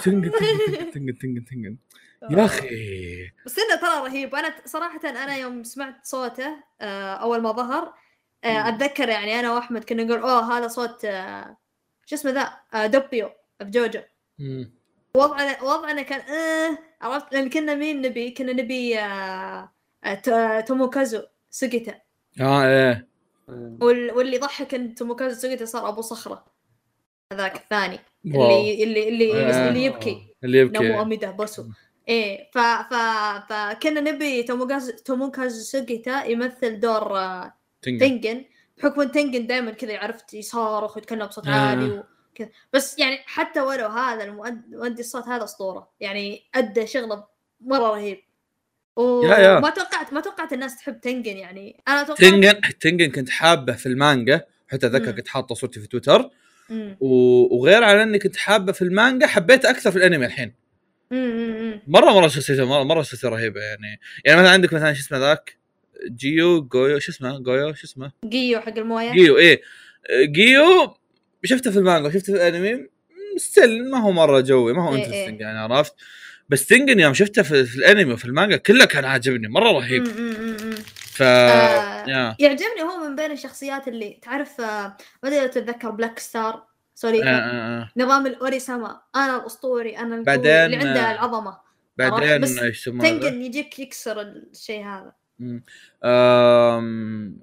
تنقن تنقن تنقن تنقن يا أخي. بس إنه ترى رهيب. أنا صراحة أنا يوم سمعت صوته آه، أول ما ظهر آه، أتذكر يعني أنا وأحمد كنا نقول أوه هذا صوت آه، شو اسمه ذا؟ دوبيو في جوجو. وضعنا وضعنا كان آه عرفت؟ لأن كنا مين نبي؟ كنا نبي آه آه ت- توموكازو سوجيتا. آه إيه. وال- واللي يضحك إن توموكازو سوجيتا صار أبو صخرة. هذاك الثاني. واو. اللي اللي اللي, آه. اللي يبكي. اللي نمو يبكي أميدة بوسو إيه ف ف فكنا نبي توموكازو توموكازو سوجيتا يمثل دور آه، تنقن تنجن. بحكم إن تنجن دائما كذا عرفت يصارخ ويتكلم بصوت عالي وكذا بس يعني حتى ولو هذا المؤد- مؤدي الصوت هذا أسطورة. يعني أدى شغلة مرة رهيب. yeah- yeah. وما توقعت ما توقعت الناس تحب تنجن يعني. أنا توقعت تنقن تنقن كنت حابه في المانجا حتى أتذكر. كنت حاطه صورتي في تويتر. مم. وغير على إني كنت حابه في المانجا حبيته أكثر في الأنمي الحين. مم. مره مرة شخصيته مره مرة شخصيته رهيبة يعني. يعني مثلا عندك مثلا شو اسمه ذاك؟ جيو جويو شو اسمه؟ جويو شو اسمه؟ جيو حق الموية. جيو إيه. جيو شفته في المانجا شفته في الانمي still ما هو مرة جوي ما هو إيه، interesting إيه. يعني عرفت بس تنقن يوم شفته في, في الانمي وفي المانجا كله كان عاجبني مرة رهيب. ف آه، يعجبني هو من بين الشخصيات اللي تعرف آه، ما أدري تتذكر بلاك ستار sorry آه، آه، آه. نظام الاوري سما أنا الأسطوري أنا بعدين، اللي عنده آه، العظمة بعدين إيش؟ تنقن يجيك يكسر الشيء هذا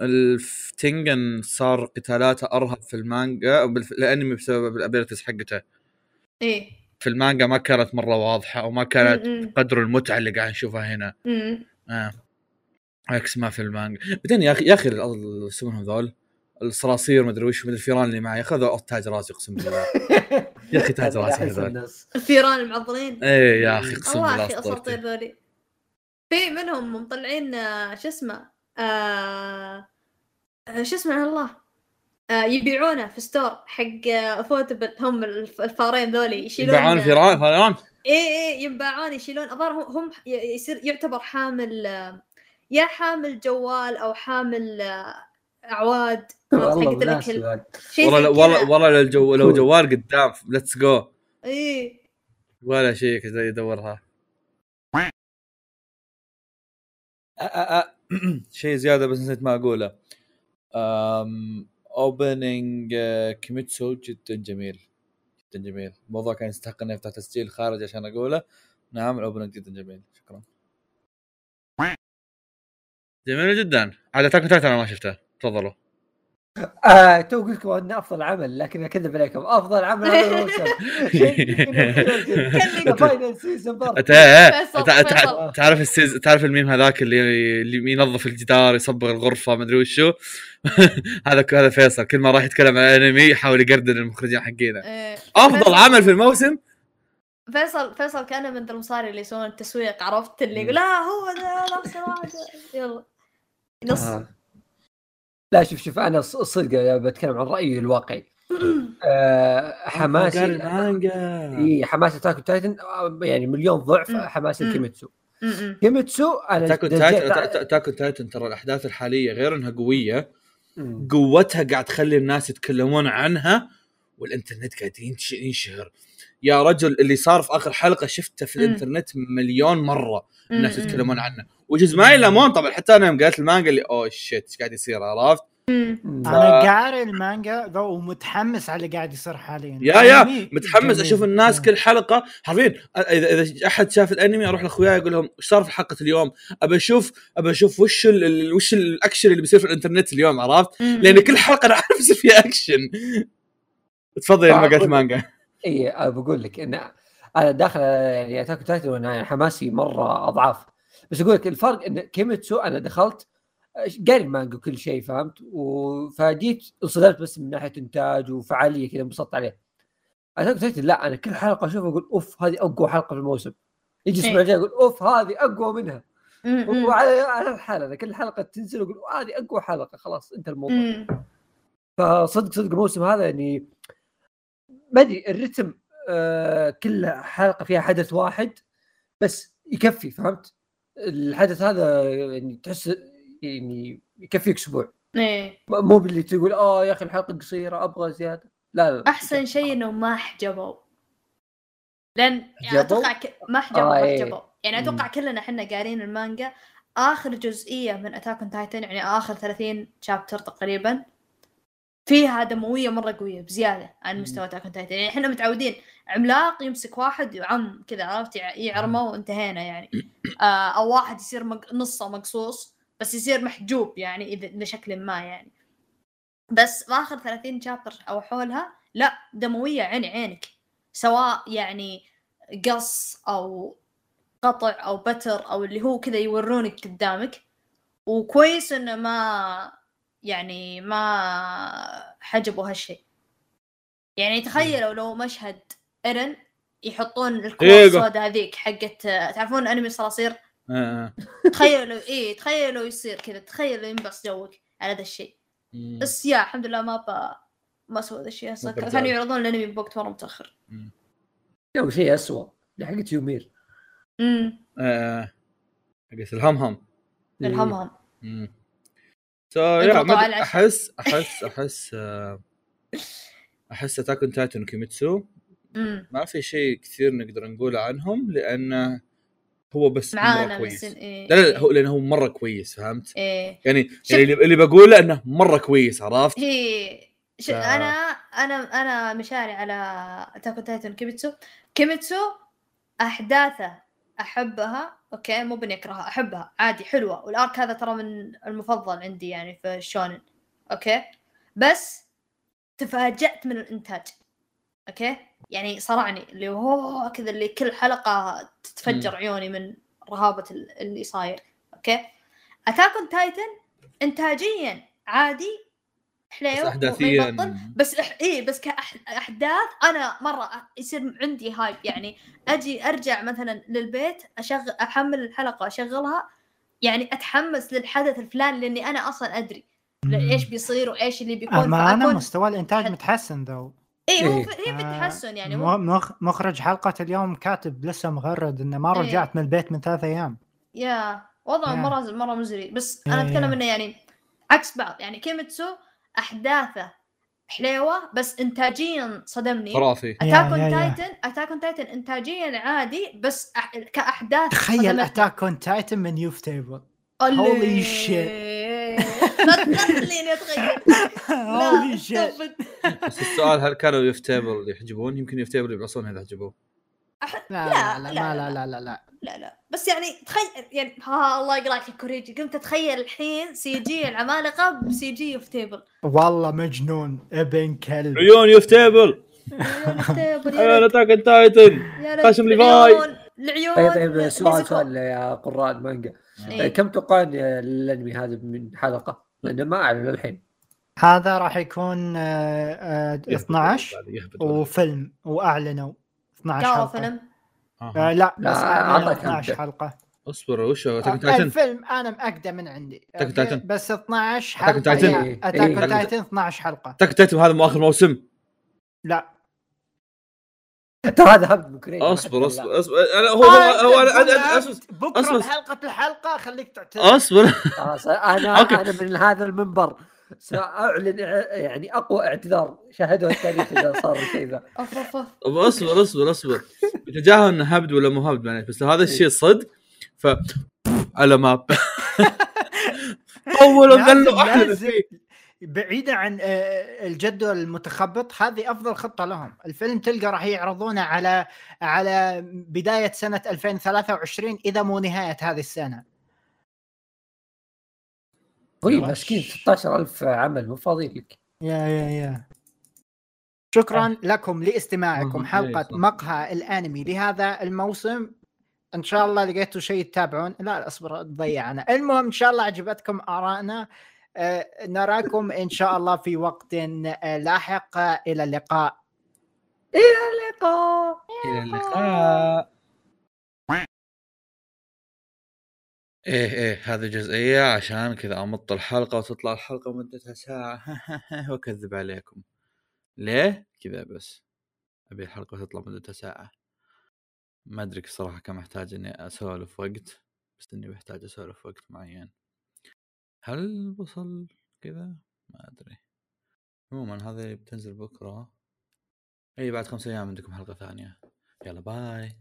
التنجن صار قتالاته أرهب في المانجا الأنمي بسبب ال abilities حقته. إيه. في المانجا ما كانت مرة واضحة أو ما كانت قدر المتعة اللي قاعد نشوفها هنا. م. آه. عكس ما في المانجا. بعدين يا أخي يا أخي اسمهم ذول الصراصير ما أدري وش مدري الفيران اللي معي. اخذوا تاج راسي أقسم بالله. يا أخي تاج (laughs) راسي هذول. الناس. الثيران المعضلين. إيه يا أخي أقسم الله بالله أخي أساطير ذولي. في منهم مطلعين آه، شو اسمه آه آه، شو اسمه الله آه يبيعونه في ستور حق افوتبل هم الف- الفارين ذولي يشيلون يبيعون فيران فيران؟ اي اي ينباعون يشيلون. الظاهر هم- هم ي- يصير يعتبر حامل يا حامل جوال أو حامل أعواد والله والله والله. والله لو جوال قدام ليتس جو اي ولا شيء كذا يدورها. (clears throat) شيء زيادة بس نسيت ما أقوله. اوبننج كيميتسو جدا جميل. جدا جميل. الموضوع كان يستحق إنه يفتح تسجيل خارج عشان أقوله. نعم ال opening جدا جميل. شكرا. جميل جدا. عاد Attack أنا ما شفته. تفضلوا. آه تو قلت لكم إنه أفضل عمل لكن أكذب عليكم أفضل عمل هذا الموسم (laughs) إيه، فيصل. تعرف السيز تعرف الميم هذاك اللي اللي ينظف الجدار يصبغ الغرفة ما أدري وشو؟ (laughs) هذا هذا فيصل كل ما راح يتكلم عن انمي يحاول يقردن المخرجين حقينا إيه. أفضل عمل في الموسم؟ فيصل فيصل كانه من المصاري اللي يسوون التسويق عرفت؟ اللي يقول لا هو ذا نفس واحد يلا. نص. آه. لا شوف شوف أنا ص- صدق بتكلم عن رأيي الواقعي (clears throat) آه حماسي المانجا إي حماس أتاك تايتن يعني مليون ضعف مم. حماس مم. الكيميتسو م- م. كيميتسو and Attack on Titan Attack on Titan ترى الأحداث الحالية غير إنها قوية. قوتها قاعد تخلي الناس يتكلمون عنها والإنترنت قاعد ينش- ينشهر يا رجل اللي صار في آخر حلقة شفته في. الإنترنت مليون مرة الناس. يتكلمون عنه وجزء ما يلامون طبعا حتى أنا يوم قريت المانجا اللي oh shit إيش قاعد يصير عرفت؟ مم. أنا قاري المانجا though ومتحمس على اللي قاعد يصير حاليا yeah yeah متحمس جميل. أشوف الناس كل حلقة حرفيا إذا إذا أحد شاف الأنمي أروح لاخوياي أقول لهم إيش صار في حلقة اليوم؟ أبى أشوف أبى أشوف وش ال- ال- وش الاكشن اللي بيصير في الإنترنت اليوم عرفت؟ لأن كل حلقة أنا عارف يصير فيها اكشن تفضل يا ما. مانجا اي بقول لك إن أنا داخل يعني Attack Titan وأنا حماسي مرة أضعاف بس أقول لك الفرق إن كيميتسو أنا دخلت قاري المانجا وكل شيء فهمت فجيت انصدمت بس من ناحية إنتاج وفعالية كذا انبسطت عليه Attack Titan لا أنا كل حلقة أشوفها أقول أوف هذه أقوى حلقة في الموسم يجي إيه. الأسبوع الجاي أقول أوف هذه أقوى منها. وعلى على الحال أنا كل حلقة تنزل أقول هذه أقوى حلقة خلاص انتهى الموضوع. فصدق صدق الموسم هذا يعني ما ادري الرتم آه كل حلقة فيها حدث واحد بس يكفي فهمت؟ الحدث هذا يعني تحس يعني يكفيك أسبوع. إيه. مو باللي تقول آه يا أخي الحلقة قصيرة أبغى زيادة. لا لا أحسن شيء إنه ما حجبوا. لأن يعني؟ أتوقع ك... ما حجبوا آه، ما إيه. حجبوا. يعني أتوقع كلنا إحنا قارين المانجا. آخر جزئية من Attack on Titan يعني آخر 30 chapter تقريبا. فيها دموية مرة قوية بزيادة عن مستوى Attack on Titan يعني إحنا متعودين عملاق يمسك واحد ويعم كذا عرفت؟ يع- يعرمه وانتهينا يعني. آه أو واحد يصير مق... نصه مقصوص بس يصير محجوب يعني إذا لشكل ما يعني. بس في آخر 30 شابتر أو حولها لا دموية عيني عينك. سواء يعني قص أو قطع أو بتر أو اللي هو كذا يورونك قدامك. وكويس إنه ما يعني ما حجبوا هالشيء يعني تخيلوا لو مشهد إيرن يحطون الكوره إيجو. السوداء هذيك حقت تعرفون أنمي صراصير آه. تخيلوا لو إيه تخيلوا لو يصير كذا تخيلوا ينبس جوك على ذا الشيء. بس يا الحمد لله ما ب... ما سووا ذا الشيء. كانوا يعرضون الأنمي بوقت مرة متأخر لو شيء اسوء حقت يومير امم آه. حقت الهمهم الهمهم. سو يا. أحس أحس (laughs) أحس أحس اتاك اون تايتن وكيميتسو ما في شيء كثير نقدر نقوله عنهم لأنه هو بس معانا مره كويس إيه. لا لا هو لأنه هو مرة كويس فهمت؟ إيه يعني يعني اللي اللي بقوله إنه مرة كويس عرفت؟ هي ش... ف- أنا أنا أنا مشاري على Attack on Titan كيميتسو كيميتسو أحداثه أحبها أوكي مو بني اكرهها أحبها. عادي حلوة. وال arc هذا ترى من المفضل عندي يعني في الشونن. أوكي؟ بس تفاجأت من الإنتاج. أوكي؟ يعني صرعني. اللي هو كذا اللي كل حلقة تتفجر عيوني من رهابة ال- اللي صاير. أوكي؟ Attack on Titan انتاجيا عادي حليو احداثيا بس إح... إيه بس كأحداث أنا مرة يصير عندي hype يعني أجي أرجع مثلا للبيت اشغل أحمل الحلقة أشغلها يعني أتحمس للحدث الفلاني لأني أنا أصلا أدري إيش بيصير وإيش اللي بيكون أما أنا مستوى الإنتاج حد- متحسن ذو إيه هو إيه. هي في آه، تحسن يعني مخ- مخرج حلقة اليوم كاتب لسه مغرد إنه ما إيه. رجعت من البيت من ثلاث أيام يا وضع يا. مرة مرة مزري بس أنا أتكلم يا. إنه يعني عكس بعض يعني كيميتسو أحداثه حليوة بس انتاجيا صدمني خرافي اتاك اون. تايتن اتاك اون تايتن انتاجيا عادي بس أح... كأحداث تخيل. اتاك اون تايتن من يوف تيبل shit. لا (laughs) لا تخليني أتخيل هولي (laughs) لا شيت. بس السؤال هل كانوا يفتيبل يحجبون؟ يمكن يفتيبل يبعصون إذا حجبوه أح- لا لا لا لا لا لا لا لا. لا لا لا. بس يعني تخيل يعني ها الله يقراك يا كوريجي. قمت أتخيل الحين سي جي العمالقة بسي جي اوف تيبل. والله مجنون ابن كلب. عيون يفتيبل عيون (laughs) أتاك اون تايتن. خشم ليفاي. العيون طيب طيب سؤال. سؤال يا قراء المانجا إيه. كم توقعون الأنمي هذا من حلقة؟ لأنه ما اعلن الحين هذا راح يكون آه، آه، يهبط 12 هذا، يهبط. هذا. وفيلم وأعلنوا. 12 حلقة. فيلم. آه. لا بس آه 12 حلقة. اصبر وش هو؟ اتاك آه، تايتن الفيلم أنا مأكدة من عندي. اتاك تايتن بس 12 حلقة اتاك تايتن اتاك تايتن 12 حلقة. اتاك تايتن هذا مو آخر موسم؟ لا. ترى هذا هم اصبر اصبر اصبر. أنا هو هو طيب، أنا بكرة حلقة الحلقة خليك تعتذر. أصبر. أنا أنا من هذا المنبر. ساعلن يعني أقوى اعتذار شاهدوه التاريخ إذا صار الشيء ذا (laughs) أصبر أصبر أصبر. يتجاهل إنه هبد ولا مو هبد معليش بس لو هذا الشيء صدق ف على ماب. (laughs) اول أحلى فيه بعيدا عن آه، الجدول المتخبط هذه أفضل خطة لهم. الفيلم تلقى راح يعرضونه على على بداية سنة 2023 إذا مو نهاية هذه السنة. طيب رش. مسكين 16000 عمل مو فاضيين لك. يا يا يا. شكرا لكم لاستماعكم آه، حلقة إيه،. مقهى الأنمي لهذا الموسم. إن شاء الله لقيتوا شيء تتابعون. لا اصبر ضيعنا. المهم إن شاء الله عجبتكم آرائنا. آه، نراكم إن شاء الله في وقت آه، لاحق. إلى اللقاء. إلى اللقاء. إلى اللقاء. إيه إيه هذه جزئية عشان كذا أمط الحلقة وتطلع الحلقة مدتها ساعة. (laughs) وأكذب عليكم. ليه؟ كذا بس. أبي الحلقة تطلع مدتها ساعة. ما أدري الصراحه كم أحتاج إني أسولف وقت بس إني بحتاج أسولف وقت معين. هل وصل كذا؟ ما أدري. عموما هذه بتنزل بكرة. إي بعد خمس أيام عندكم حلقة ثانية. يلا باي.